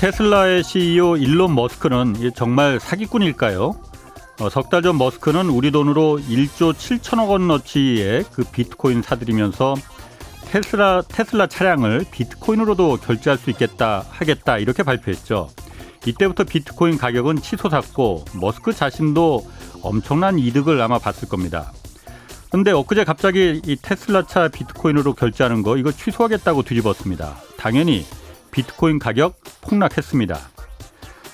테슬라의 CEO 일론 머스크는 정말 사기꾼일까요? 어, 석달 전 머스크는 우리 돈으로 1조 7천억 원어치의 그 비트코인 사들이면서 테슬라 테슬라 차량을 비트코인으로도 결제할 수 있겠다 하겠다 이렇게 발표했죠. 이때부터 비트코인 가격은 치솟았고 머스크 자신도 엄청난 이득을 아마 봤을 겁니다. 근데 엊그제 갑자기 이 테슬라 차 비트코인으로 결제하는 거 이거 취소하겠다고 뒤집었습니다. 당연히 비트코인 가격 폭락했습니다.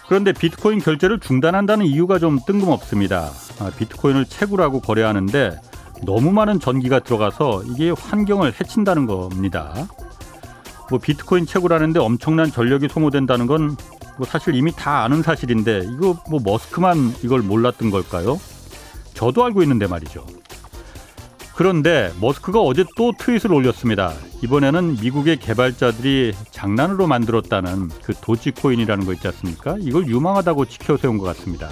그런데 비트코인 결제를 중단한다는 이유가 좀 뜬금없습니다. 아, 비트코인을 채굴하고 거래하는데 너무 많은 전기가 들어가서 이게 환경을 해친다는 겁니다. 뭐 비트코인 채굴하는데 엄청난 전력이 소모된다는 건 뭐 사실 이미 다 아는 사실인데 이거 뭐 머스크만 이걸 몰랐던 걸까요? 저도 알고 있는데 말이죠. 그런데 머스크가 어제 또 트윗을 올렸습니다. 이번에는 미국의 개발자들이 장난으로 만들었다는 그 도치코인이라는 거 있지 않습니까? 이걸 유망하다고 지켜세운 것 같습니다.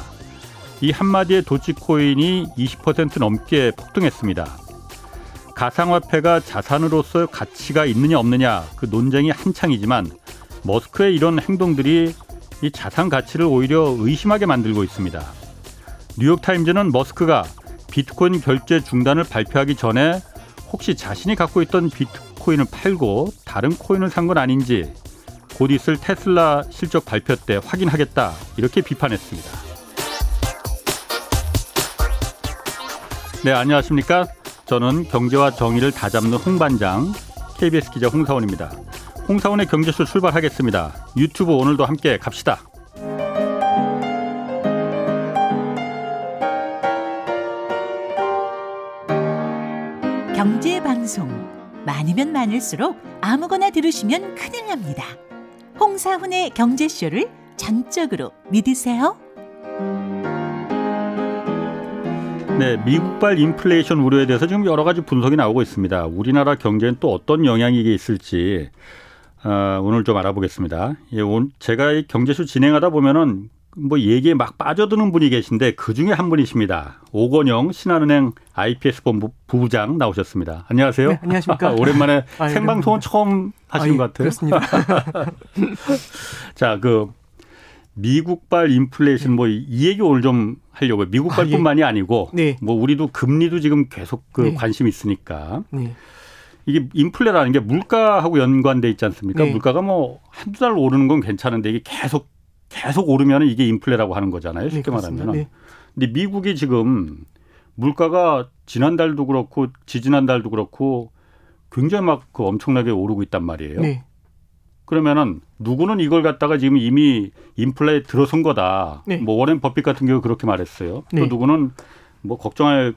이 한마디의 도치코인이 20% 넘게 폭등했습니다. 가상화폐가 자산으로서 가치가 있느냐 없느냐 그 논쟁이 한창이지만 머스크의 이런 행동들이 이 자산 가치를 오히려 의심하게 만들고 있습니다. 뉴욕타임즈는 머스크가 비트코인 결제 중단을 발표하기 전에 혹시 자신이 갖고 있던 비트코인을 팔고 다른 코인을 산 건 아닌지 곧 있을 테슬라 실적 발표 때 확인하겠다 이렇게 비판했습니다. 네, 안녕하십니까? 저는 경제와 정의를 다잡는 홍반장 KBS 기자 홍사원입니다. 홍사원의 경제쇼 출발하겠습니다. 유튜브 오늘도 함께 갑시다. 방송 많으면 많을수록 아무거나 들으시면 큰일 납니다. 홍사훈의 경제쇼를 전적으로 믿으세요. 네, 미국발 인플레이션 우려에 대해서 지금 여러 가지 분석이 나오고 있습니다. 우리나라 경제는 또 어떤 영향이 있을지 어, 오늘 좀 알아보겠습니다. 예, 온, 제가 이 경제쇼 진행하다 보면은 뭐 얘기에 막 빠져드는 분이 계신데 그 중에 한 분이십니다. 오건영 신한은행 IPS 본부 부부장 나오셨습니다. 안녕하세요. 네, 안녕하십니까. 오랜만에 아, 생방송은 처음 하시는 아, 것 같아요. 그렇습니다. 자, 그 미국발 인플레이션 뭐 이 얘기 오늘 좀 하려고요. 미국발뿐만이 아, 예. 아니고 네. 뭐 우리도 금리도 지금 계속 그 네. 관심 있으니까. 네. 이게 인플레라는 게 물가하고 연관돼 있지 않습니까? 네. 물가가 뭐 한두 달 오르는 건 괜찮은데 이게 계속 계속 오르면 이게 인플레라고 하는 거잖아요. 쉽게 네, 말하면. 네. 근데 미국이 지금 물가가 지난달도 그렇고 지지난달도 그렇고 굉장히 막 그 엄청나게 오르고 있단 말이에요. 네. 그러면은 누구는 이걸 갖다가 지금 이미 인플레에 들어선 거다. 네. 뭐 워렌 버핏 같은 경우 그렇게 말했어요. 또 네. 누구는 뭐 걱정할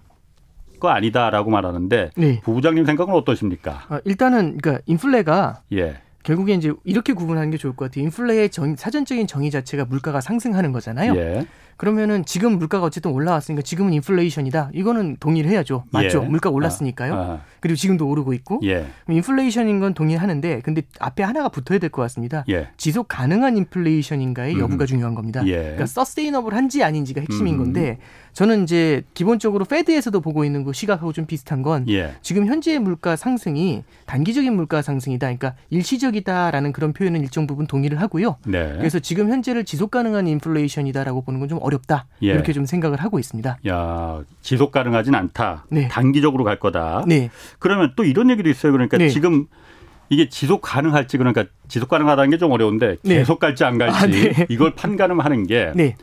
거 아니다라고 말하는데 네. 부부장님 생각은 어떠십니까? 아, 일단은 그러니까 인플레가 예. 결국에 이제 이렇게 구분하는 게 좋을 것 같아요. 인플레의 정, 사전적인 정의 자체가 물가가 상승하는 거잖아요. 예. 그러면은 지금 물가가 어쨌든 올라왔으니까 지금은 인플레이션이다. 이거는 동의를 해야죠. 맞죠? 예. 물가 올랐으니까요. 아, 아. 그리고 지금도 오르고 있고. 예. 인플레이션인 건 동의하는데 근데 앞에 하나가 붙어야 될 것 같습니다. 예. 지속 가능한 인플레이션인가의 음. 여부가 중요한 겁니다. 예. 그러니까 서스테이너블한지 아닌지가 핵심인 음. 건데 저는 이제 기본적으로 페드에서도 보고 있는 그 시각하고 좀 비슷한 건 예. 지금 현재의 물가 상승이 단기적인 물가 상승이다. 그러니까 일시적이다라는 그런 표현은 일정 부분 동의를 하고요. 네. 그래서 지금 현재를 지속 가능한 인플레이션이다라고 보는 건 좀 어렵다. 예. 이렇게 좀 생각을 하고 있습니다. 야, 지속 가능하진 않다. 네. 단기적으로 갈 거다. 네. 그러면 또 이런 얘기도 있어요. 그러니까 네. 지금 이게 지속 가능할지 그러니까 지속 가능하다는 게 좀 어려운데 네. 계속 갈지 안 갈지 아, 네. 이걸 판가름하는 게 네.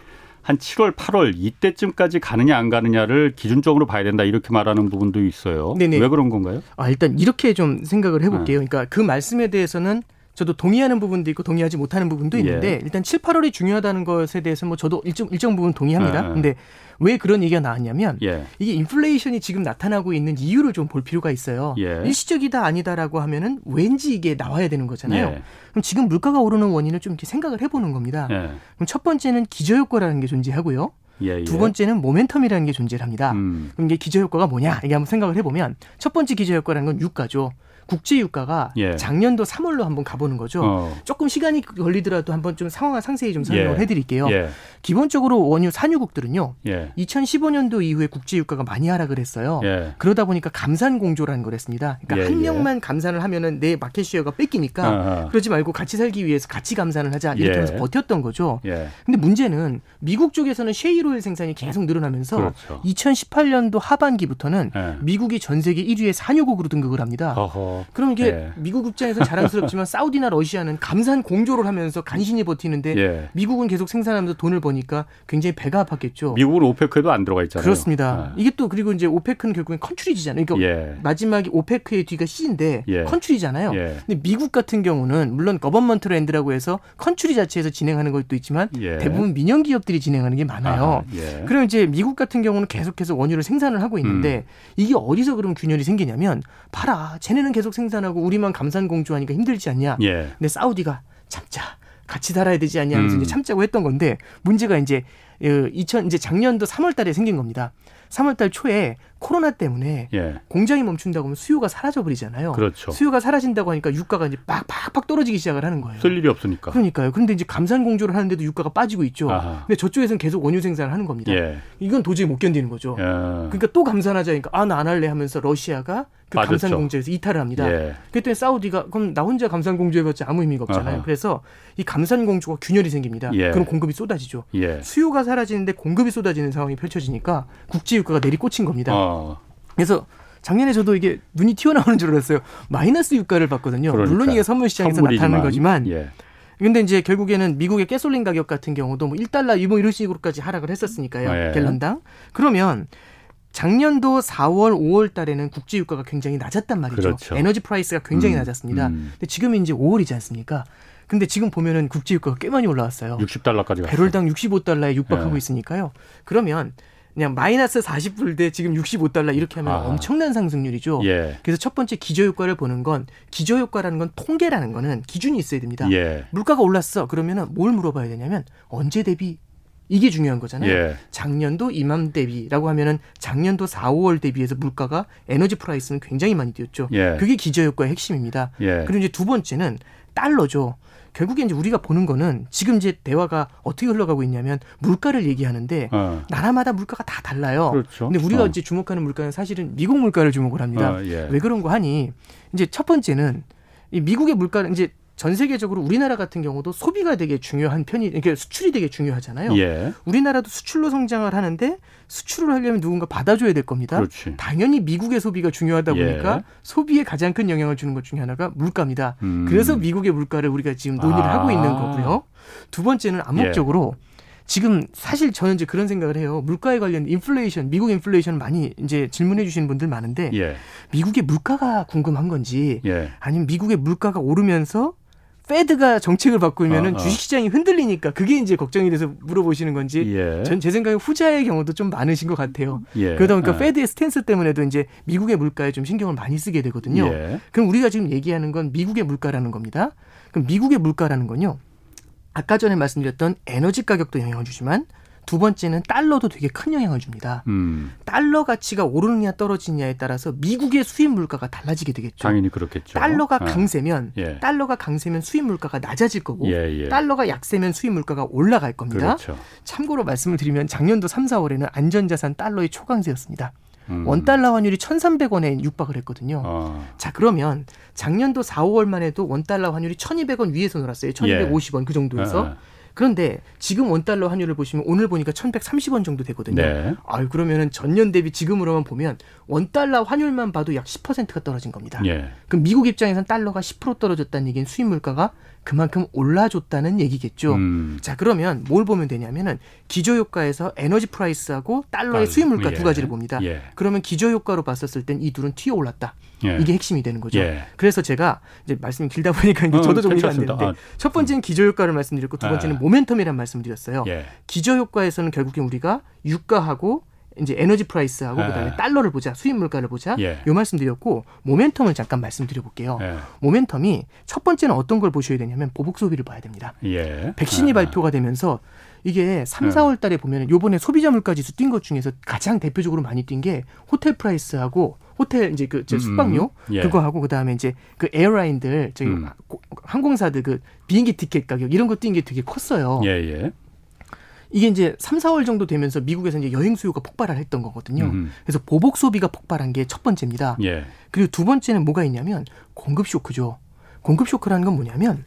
한 7월, 8월 이때쯤까지 가느냐 안 가느냐를 기준적으로 봐야 된다 이렇게 말하는 부분도 있어요. 네네. 왜 그런 건가요? 아, 일단 이렇게 좀 생각을 해볼게요. 네. 그러니까 그 말씀에 대해서는 저도 동의하는 부분도 있고 동의하지 못하는 부분도 있는데 예. 일단 7, 8월이 중요하다는 것에 대해서 뭐 저도 일정 일정 부분 동의합니다. 예. 근데 왜 그런 얘기가 나왔냐면 예. 이게 인플레이션이 지금 나타나고 있는 이유를 좀 볼 필요가 있어요. 예. 일시적이다 아니다라고 하면은 왠지 이게 나와야 되는 거잖아요. 예. 그럼 지금 물가가 오르는 원인을 좀 이렇게 생각을 해보는 겁니다. 예. 그럼 첫 번째는 기저효과라는 게 존재하고요. 예, 예. 두 번째는 모멘텀이라는 게 존재를 합니다. 음. 그럼 이게 기저효과가 뭐냐? 이게 한번 생각을 해보면 첫 번째 기저효과라는 건 유가죠. 국제 유가가 예. 작년도 3월로 한번 가보는 거죠. 어. 조금 시간이 걸리더라도 한번 좀 상황을 상세히 좀 설명을 예. 해드릴게요. 예. 기본적으로 원유 산유국들은요. 2015년도 예. 이후에 국제 유가가 많이 하락을 했어요. 예. 그러다 보니까 감산 공조라는 걸 했습니다. 그러니까 한 명만 감산을 하면은 내 마켓 쉐어가 뺏기니까 어허. 그러지 말고 같이 살기 위해서 같이 감산을 하자 이렇게 하면서 버텼던 거죠. 근데 문제는 미국 쪽에서는 셰일오일 생산이 계속 늘어나면서 그렇죠. 2018년도 하반기부터는 미국이 전 세계 1위의 산유국으로 등극을 합니다. 어허. 그럼 이게 예. 미국 입장에서 자랑스럽지만 사우디나 러시아는 감산 공조를 하면서 간신히 버티는데 예. 미국은 계속 생산하면서 돈을 버니까 굉장히 배가 아팠겠죠. 미국은 오페크에도 안 들어가 있잖아요. 그렇습니다. 예. 이게 또 그리고 이제 오페크는 결국엔 countries잖아요. 그러니까 예. 마지막에 오페크의 뒤가 C인데 예. country잖아요. 예. 근데 미국 같은 경우는 물론 government land라고 해서 country 자체에서 진행하는 것도 있지만 대부분 민영 기업들이 진행하는 게 많아요. 아, 그럼 이제 미국 같은 경우는 계속해서 원유를 생산을 하고 있는데 음. 이게 어디서 그럼 균열이 생기냐면 봐라 쟤네는 계속 생산하고 우리만 감산 공주하니까 힘들지 않냐. 예. 근데 사우디가 참자 같이 살아야 되지 않냐 하면서 음. 이제 참자고 했던 건데 문제가 이제 2000 어, 이제 작년도 3월 달에 생긴 겁니다. 3월 달 초에 코로나 때문에 예. 공장이 멈춘다고 하면 수요가 사라져 버리잖아요. 그렇죠. 수요가 사라진다고 하니까 유가가 이제 빡빡빡 떨어지기 시작을 하는 거예요. 쓸 일이 없으니까. 그러니까요. 그런데 이제 감산 공조를 하는데도 유가가 빠지고 있죠. 아하. 근데 저쪽에서는 계속 원유 생산을 하는 겁니다. 예. 이건 도저히 못 견디는 거죠. 예. 그러니까 또 감산하자니까 아 나 안 할래 하면서 러시아가 그 감산 공조에서 이탈을 합니다. 예. 그랬더니 사우디가 그럼 나 혼자 감산 공조해봤자 아무 의미가 없잖아요. 아하. 그래서 이 감산 공조가 균열이 생깁니다. 예. 그럼 공급이 쏟아지죠. 예. 수요가 사라지는데 공급이 쏟아지는 상황이 펼쳐지니까 국제 유가가 내리꽂힌 겁니다. 어. 그래서 작년에 저도 이게 눈이 튀어나오는 줄 알았어요. 마이너스 유가를 봤거든요. 그러니까. 물론 이게 선물 시장에서 선물이지만. 나타나는 거지만 예. 근데 이제 결국에는 미국의 가솔린 가격 같은 경우도 뭐 1달러 뭐 이런 식으로까지 하락을 했었으니까요. 예. 갤런당. 그러면 작년도 4월, 5월 달에는 국제 유가가 굉장히 낮았단 말이죠. 그렇죠. 에너지 price가 굉장히 음, 낮았습니다. 음. 근데 지금 이제 5월이지 않습니까? 근데 지금 보면은 국제 유가가 꽤 많이 올라왔어요. 60달러까지 갔어요. 배럴당 65달러에 육박하고 예. 있으니까요. 그러면 그냥 마이너스 40불 대 지금 65달러 이렇게 하면 아. 엄청난 상승률이죠. 예. 그래서 첫 번째 기저효과를 보는 건 기저효과라는 건 통계라는 거는 기준이 있어야 됩니다. 예. 물가가 올랐어. 그러면은 뭘 물어봐야 되냐면 언제 대비 이게 중요한 거잖아요. 예. 작년도 이맘 대비라고 하면은 작년도 4, 5월 대비해서 물가가 에너지 프라이스는 굉장히 많이 뛰었죠. 예. 그게 기저효과의 핵심입니다. 예. 그리고 이제 두 번째는 달러죠. 결국에 이제 우리가 보는 거는 지금 이제 대화가 어떻게 흘러가고 있냐면 물가를 얘기하는데 어. 나라마다 물가가 다 달라요. 그렇죠. 근데 우리가 어. 이제 주목하는 물가는 사실은 미국 물가를 주목을 합니다. 어, 예. 왜 그런 거 하니? 이제 첫 번째는 이 미국의 물가는 이제 전 세계적으로 우리나라 같은 경우도 소비가 되게 중요한 편이 이게 수출이 되게 중요하잖아요. 예. 우리나라도 수출로 성장을 하는데 수출을 하려면 누군가 받아줘야 될 겁니다. 그렇지. 당연히 미국의 소비가 중요하다 보니까 예. 소비에 가장 큰 영향을 주는 것 중에 하나가 물가입니다. 음. 그래서 미국의 물가를 우리가 지금 논의를 아. 하고 있는 거고요. 두 번째는 암묵적으로 예. 지금 사실 저는 이제 그런 생각을 해요. 물가에 관련 인플레이션, 미국 인플레이션 많이 이제 질문해 주시는 분들 많은데 예. 미국의 물가가 궁금한 건지 예. 아니면 미국의 물가가 오르면서 페드가 정책을 바꾸면은 어, 어. 주식시장이 흔들리니까 그게 이제 걱정이 돼서 물어보시는 건지 예. 전제 생각에 후자의 경우도 좀 많으신 것 같아요. 예. 그러다 보니까 예. 페드의 스탠스 때문에도 이제 미국의 물가에 좀 신경을 많이 쓰게 되거든요. 예. 그럼 우리가 지금 얘기하는 건 미국의 물가라는 겁니다. 그럼 미국의 물가라는 건요. 아까 전에 말씀드렸던 에너지 가격도 영향을 주지만 두 번째는 달러도 되게 큰 영향을 줍니다. 음. 달러 가치가 오르느냐 떨어지느냐에 따라서 미국의 수입 물가가 달라지게 되겠죠. 당연히 그렇겠죠. 달러가 아. 강세면 예. 달러가 강세면 수입 물가가 낮아질 거고 예, 예. 달러가 약세면 수입 물가가 올라갈 겁니다. 그렇죠. 참고로 말씀을 드리면 작년도 3, 4월에는 안전자산 달러의 초강세였습니다. 음. 원달러 환율이 1,300원에 육박을 했거든요. 어. 자, 그러면 작년도 4, 5월만 해도 원달러 환율이 1,200원 위에서 놀았어요. 1,250원 예. 그 정도에서. 어. 그런데 지금 원달러 환율을 보시면 오늘 보니까 1,130원 정도 되거든요. 네. 아유, 그러면은 전년 대비 지금으로만 보면 원달러 환율만 봐도 약 10%가 떨어진 겁니다. 예. 그럼 미국 입장에선 달러가 10% 떨어졌다는 얘기는 수입 물가가 그만큼 올라줬다는 얘기겠죠. 음. 자, 그러면 뭘 보면 되냐면은 기저효과에서 에너지 price하고 달러의 수입 물가 예. 두 가지를 봅니다. 예. 그러면 기저효과로 봤었을 땐 이 둘은 튀어 올랐다. 예. 이게 핵심이 되는 거죠. 예. 그래서 제가 이제 말씀이 길다 보니까 이제 어, 저도 정리가 안 되는데 아. 첫 번째는 기저효과를 말씀드렸고 두 번째는 아. 모멘텀이란 말씀드렸어요. 예. 기저효과에서는 결국엔 우리가 유가하고 이제 에너지 price하고 예. 그다음에 달러를 보자 수입 물가를 보자 예. 요 말씀드렸고 모멘텀을 잠깐 말씀드려 볼게요. 예. 모멘텀이 첫 번째는 어떤 걸 보셔야 되냐면 보복 소비를 봐야 됩니다. 예. 백신이 아. 발표가 되면서 이게 3, 4월 달에 보면 요번에 소비자 물가 지수 뛴 것 중에서 가장 대표적으로 많이 뛴 게 호텔 price하고 호텔 이제 그 음, 숙박료 음, 예. 그거 하고 그다음에 이제 그 airline들 저기 음. 항공사들 그 비행기 티켓 가격 이런 거 뛴 게 되게 컸어요. 예, 예. 이게 이제 3, 4월 정도 되면서 미국에서 이제 여행 수요가 폭발을 했던 거거든요. 음. 그래서 보복 소비가 폭발한 게 첫 번째입니다. 예. 그리고 두 번째는 뭐가 있냐면 공급 쇼크죠. 공급 쇼크라는 건 뭐냐면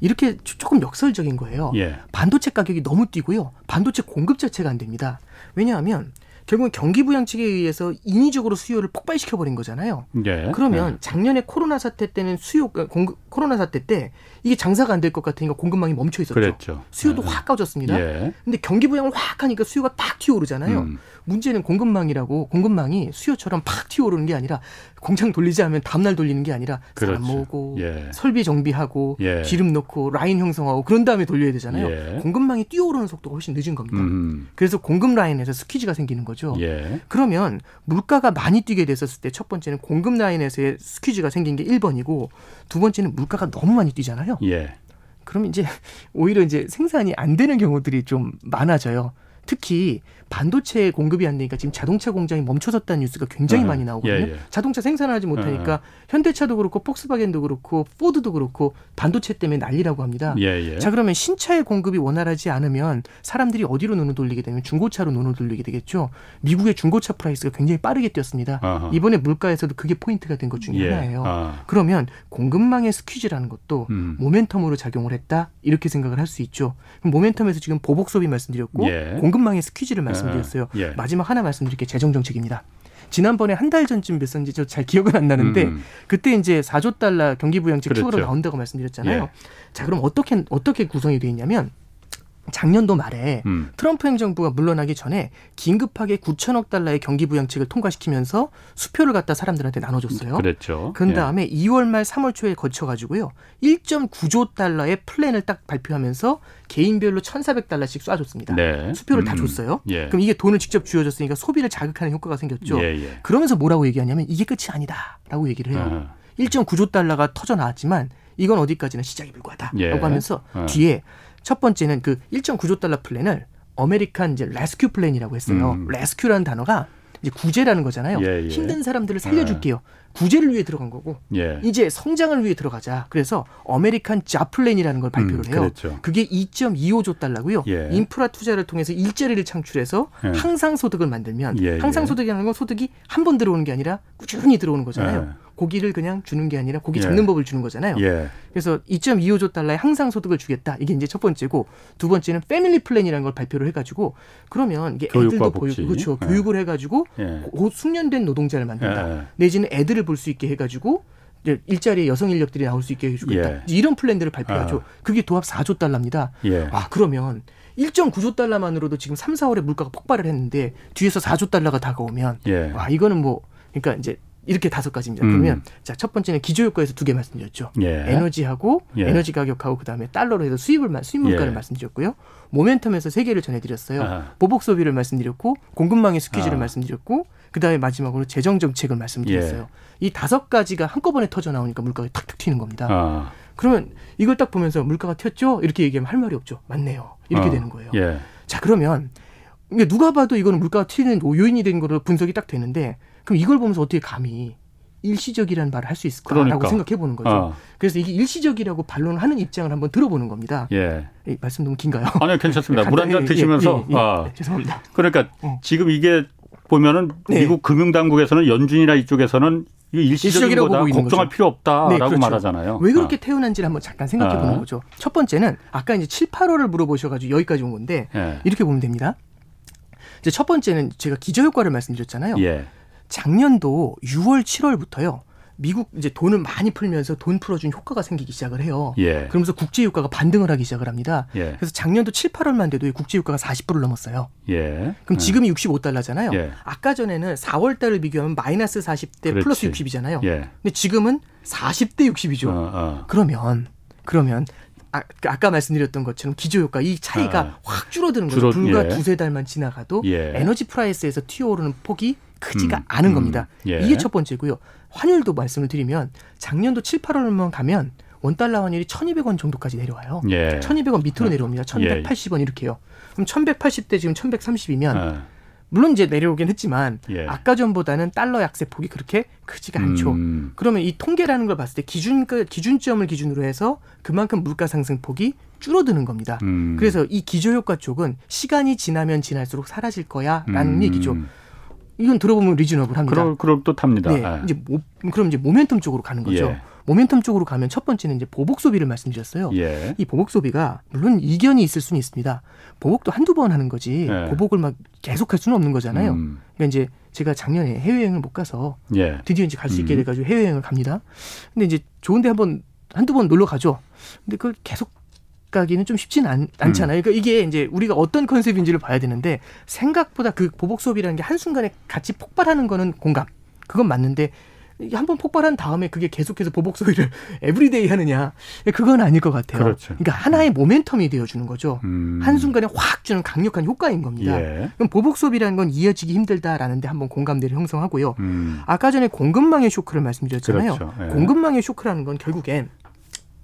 이렇게 조금 역설적인 거예요. 예. 반도체 가격이 너무 뛰고요. 반도체 공급 자체가 안 됩니다. 왜냐하면 결국은 경기 부양책에 의해서 인위적으로 수요를 폭발시켜 버린 거잖아요. 예. 그러면 예. 작년에 코로나 사태 때는 수요 그 공급 코로나 사태 때 이게 장사가 안 될 것 같으니까 공급망이 멈춰 있었죠. 그랬죠. 수요도 예. 확 꺼졌습니다. 예. 근데 경기 부양을 확 하니까 수요가 딱 튀어오르잖아요. 음. 문제는 공급망이라고 공급망이 수요처럼 팍 튀어오르는 게 아니라 공장 돌리지 않으면 다음날 돌리는 게 아니라 사람 그렇죠. 모으고 예. 설비 정비하고 예. 기름 넣고 라인 형성하고 그런 다음에 돌려야 되잖아요. 예. 공급망이 뛰어오르는 속도가 훨씬 늦은 겁니다. 음. 그래서 공급 라인에서 스퀴즈가 생기는 거죠. 예. 그러면 물가가 많이 뛰게 됐었을 때 첫 번째는 공급 라인에서의 스퀴즈가 생긴 게 1번이고 두 번째는 물가가 너무 많이 뛰잖아요. 예. 그럼 이제 오히려 이제 생산이 안 되는 경우들이 좀 많아져요. 특히 반도체 공급이 안 되니까 지금 자동차 공장이 멈춰섰다는 뉴스가 굉장히 네. 많이 나오거든요. 예, 예. 자동차 생산을 하지 못하니까 네. 현대차도 그렇고 폭스바겐도 그렇고 포드도 그렇고 반도체 때문에 난리라고 합니다. 예, 예. 자 그러면 신차의 공급이 원활하지 않으면 사람들이 어디로 눈을 돌리게 되면 중고차로 눈을 돌리게 되겠죠. 미국의 중고차 price가 굉장히 빠르게 뛰었습니다. 아하. 이번에 물가에서도 그게 포인트가 된 것 중에 예. 하나예요. 아. 그러면 공급망의 squeeze라는 것도 음. 모멘텀으로 작용을 했다 이렇게 생각을 할 수 있죠. 모멘텀에서 지금 보복 소비 말씀드렸고 예. 공급 망의 스퀴즈를 말씀 말씀드렸어요. 예. 마지막 하나 말씀드릴게 재정 정책입니다. 지난번에 한 달 전쯤 뵀었는지 저 잘 기억은 안 나는데 음. 그때 이제 4조 달러 경기 부양책 그렇죠. 추가로 나온다고 말씀드렸잖아요. 예. 자, 그럼 어떻게 어떻게 구성이 되어 있냐면 작년도 말에 음. 트럼프 행정부가 물러나기 전에 긴급하게 9천억 달러의 경기 부양책을 통과시키면서 수표를 갖다 사람들한테 나눠줬어요. 그랬죠. 그 다음에 예. 2월 말 3월 초에 거쳐가지고요. 1.9조 달러의 플랜을 딱 발표하면서 개인별로 1,400달러씩 쏴줬습니다. 네. 수표를 음. 다 줬어요. 예. 그럼 이게 돈을 직접 쥐어줬으니까 소비를 자극하는 효과가 생겼죠. 예, 예. 그러면서 뭐라고 얘기하냐면 이게 끝이 아니다라고 얘기를 해요. 어. 1.9조 달러가 터져 나왔지만 이건 어디까지나 시작이 불과하다라고 예. 하면서 어. 뒤에 첫 번째는 그 1.9조 달러 플랜을 American 이제 Rescue Plan이라고 했어요. 음. rescue라는 단어가 이제 구제라는 거잖아요. 예, 예. 힘든 사람들을 살려줄게요. 예. 구제를 위해 들어간 거고 예. 이제 성장을 위해 들어가자. 그래서 American Jobs Plan이라는 걸 발표를 음, 해요. 음, 그게 2.25조 달러고요. 예. 인프라 투자를 통해서 일자리를 창출해서 예. 항상 소득을 만들면 항상 소득이라는 건 소득이 한 번 들어오는 게 아니라 꾸준히 들어오는 거잖아요. 고기를 그냥 주는 게 아니라 고기 잡는 예. 법을 주는 거잖아요. 예. 그래서 2.25조 달러의 항상 소득을 주겠다. 이게 이제 첫 번째고 두 번째는 Family Plan이라는 걸 발표를 해가지고 그러면 이게 애들도 보이고 그렇죠. 예. 교육을 해가지고 예. 숙련된 노동자를 만든다. 예. 내지는 애들을 볼 수 있게 해가지고 일자리에 여성 인력들이 나올 수 있게 해주겠다. 예. 이런 플랜들을 발표하죠. 아. 그게 도합 4조 달러입니다. 예. 아 그러면 1.9조 달러만으로도 지금 3, 4월에 물가가 폭발을 했는데 뒤에서 4조 달러가 다가오면 예. 와 이거는 뭐 그러니까 이제 이렇게 다섯 가지입니다. 음. 그러면 자첫 번째는 기조효과에서 두 개 말씀드렸죠. 예. 에너지하고 예. 에너지 가격하고 그다음에 달러로 해서 수입을 수입 물가를 예. 말씀드렸고요. 모멘텀에서 세 개를 전해드렸어요. 아. 보복 소비를 말씀드렸고 공급망의 스퀴즈를 아. 말씀드렸고 그다음에 마지막으로 재정 정책을 말씀드렸어요. 예. 이 다섯 가지가 한꺼번에 터져 나오니까 물가가 탁탁 튀는 겁니다. 아. 그러면 이걸 딱 보면서 물가가 튀었죠? 이렇게 얘기하면 할 말이 없죠. 맞네요. 이렇게 아. 되는 거예요. 예. 자 그러면 누가 봐도 이거는 물가가 튀는 요인이 된 거로 분석이 딱 되는데 그럼 이걸 보면서 어떻게 감히 일시적이라는 말을 할 수 있을까라고 그러니까. 생각해 보는 거죠. 어. 그래서 이게 일시적이라고 반론을 하는 입장을 한번 들어보는 겁니다. 예. 예 말씀 너무 긴가요? 아니요, 괜찮습니다. 물 한 잔 드시면서. 예, 예, 아. 죄송합니다. 그러니까 어. 지금 이게 보면은 네. 미국 금융당국에서는 연준이나 이쪽에서는 이 일시적인 거다 걱정할 거죠. 필요 없다라고 네, 그렇죠. 말하잖아요. 왜 그렇게 아. 태어난지를 한번 잠깐 생각해 보는 아. 거죠. 첫 번째는 아까 이제 7, 8월을 물어보셔가지고 여기까지 온 건데 예. 이렇게 보면 됩니다. 이제 첫 번째는 제가 기저효과를 말씀드렸잖아요. 예. 작년도 6월, 7월부터요. 미국 이제 돈을 많이 풀면서 돈 풀어준 효과가 생기기 시작을 해요. 예. 그러면서 국제 유가가 반등을 하기 시작을 합니다. 예. 그래서 작년도 7, 8월만 돼도 국제 유가가 40%를 넘었어요. 예. 그럼 지금이 65달러잖아요. 예. 아까 전에는 4월 달을 비교하면 마이너스 40대 그렇지. 플러스 60이잖아요. 예. 근데 지금은 40대 60이죠. 어, 어. 그러면 그러면 아, 그 아까 말씀드렸던 것처럼 기저효과 이 차이가 아, 확 줄어드는 거죠. 줄어, 불과 예. 두세 달만 지나가도 예. 에너지 price에서 튀어오르는 폭이 크지가 음, 않은 음, 겁니다. 예. 이게 첫 번째고요. 환율도 말씀을 드리면 작년도 7, 8월만 가면 원달러 환율이 1,200원 정도까지 내려와요. 예. 1,200원 밑으로 내려옵니다. 1,180원 이렇게요. 그럼 1,180대 지금 1,130이면 물론 이제 내려오긴 했지만 예. 아까 전보다는 달러 약세 폭이 그렇게 크지가 않죠. 음. 그러면 이 통계라는 걸 봤을 때 기준 기준점을 기준으로 해서 그만큼 물가 상승 폭이 줄어드는 겁니다. 음. 그래서 이 기저 효과 쪽은 시간이 지나면 지날수록 사라질 거야라는 음. 얘기죠. 이건 들어보면 리즈너블합니다. 그럴 그럴 듯합니다. 네, 네. 이제 모, 그럼 이제 모멘텀 쪽으로 가는 거죠. 예. 모멘텀 쪽으로 가면 첫 번째는 이제 보복 소비를 말씀드렸어요. 예. 이 보복 소비가 물론 이견이 있을 수는 있습니다. 보복도 한두 번 하는 거지 예. 보복을 막 계속할 수는 없는 거잖아요. 음. 그러니까 이제 제가 작년에 해외여행을 못 가서 예. 드디어 이제 갈 수 있게 음. 돼가지고 해외여행을 갑니다. 근데 이제 좋은데 한번 한두 번 놀러 가죠. 근데 그걸 계속 가기는 좀 쉽지는 않, 않잖아요. 음. 그러니까 이게 이제 우리가 어떤 컨셉인지를 봐야 되는데 생각보다 그 보복 소비라는 게 한순간에 같이 폭발하는 거는 공감. 그건 맞는데 한번 폭발한 다음에 그게 계속해서 보복 소비를 everyday 하느냐 그건 아닐 것 같아요. 그렇죠. 그러니까 하나의 모멘텀이 되어주는 거죠. 음. 한 순간에 확 주는 강력한 효과인 겁니다. 예. 그럼 보복 소비라는 건 이어지기 힘들다라는데 한번 공감대를 형성하고요. 음. 아까 전에 공급망의 쇼크를 말씀드렸잖아요. 그렇죠. 예. 공급망의 쇼크라는 건 결국엔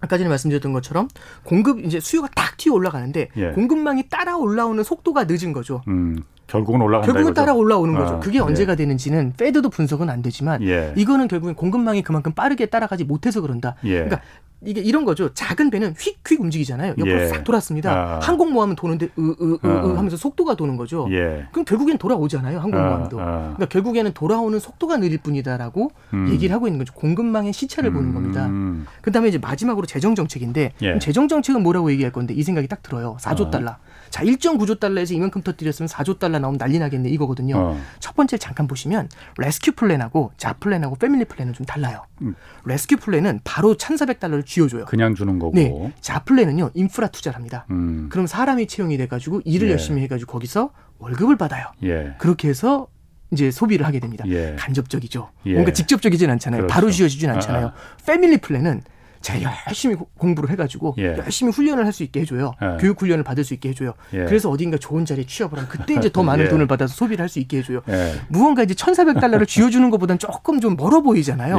아까 전에 말씀드렸던 것처럼 공급 이제 수요가 딱 튀어 올라가는데 예. 공급망이 따라 올라오는 속도가 늦은 거죠. 음. 결국은 올라간다. 결국은 따라 올라오는 거죠. 아, 그게 예. 언제가 되는지는 페드도 분석은 안 되지만 예. 이거는 결국엔 공급망이 그만큼 빠르게 따라가지 못해서 그런다. 예. 그러니까 이게 이런 거죠. 작은 배는 휙휙 움직이잖아요. 옆으로 예. 싹 돌았습니다. 아. 항공모함은 도는데 으으으으 아. 하면서 속도가 도는 거죠. 예. 그럼 결국엔 돌아오잖아요. 항공모함도. 아. 아. 그러니까 결국에는 돌아오는 속도가 느릴 뿐이다라고 음. 얘기를 하고 있는 거죠. 공급망의 시차를 음. 보는 겁니다. 그다음에 이제 마지막으로 재정 정책인데 예. 재정 정책은 뭐라고 얘기할 건데 이 생각이 딱 들어요. 4조 아. 달러. 자, 1.9조 달러에서 이만큼 터뜨렸으면 4조 달러 나오면 난리 나겠네 이거거든요. 어. 첫 번째 잠깐 보시면 Rescue Plan하고 Jobs Plan하고 Family Plan은 좀 달라요. 음. Rescue Plan은 바로 1,400달러를 쥐어줘요. 그냥 주는 거고. 네. Jobs Plan은요 인프라 투자를 합니다. 음. 그럼 사람이 채용이 돼가지고 일을 예. 열심히 해가지고 거기서 월급을 받아요. 예. 그렇게 해서 이제 소비를 하게 됩니다. 예. 간접적이죠. 예. 뭔가 직접적이진 않잖아요. 그렇죠. 바로 쥐어지진 않잖아요. 아. 아. Family Plan은 제가 열심히 공부를 해가지고 예. 열심히 훈련을 할 수 있게 해줘요. 예. 교육 훈련을 받을 수 있게 해줘요. 예. 그래서 어딘가 좋은 자리에 취업을 하면 그때 이제 더 많은 예. 돈을 받아서 소비를 할 수 있게 해줘요. 예. 무언가 이제 천사백 달러를 쥐어주는 것보다는 조금 좀 멀어 보이잖아요.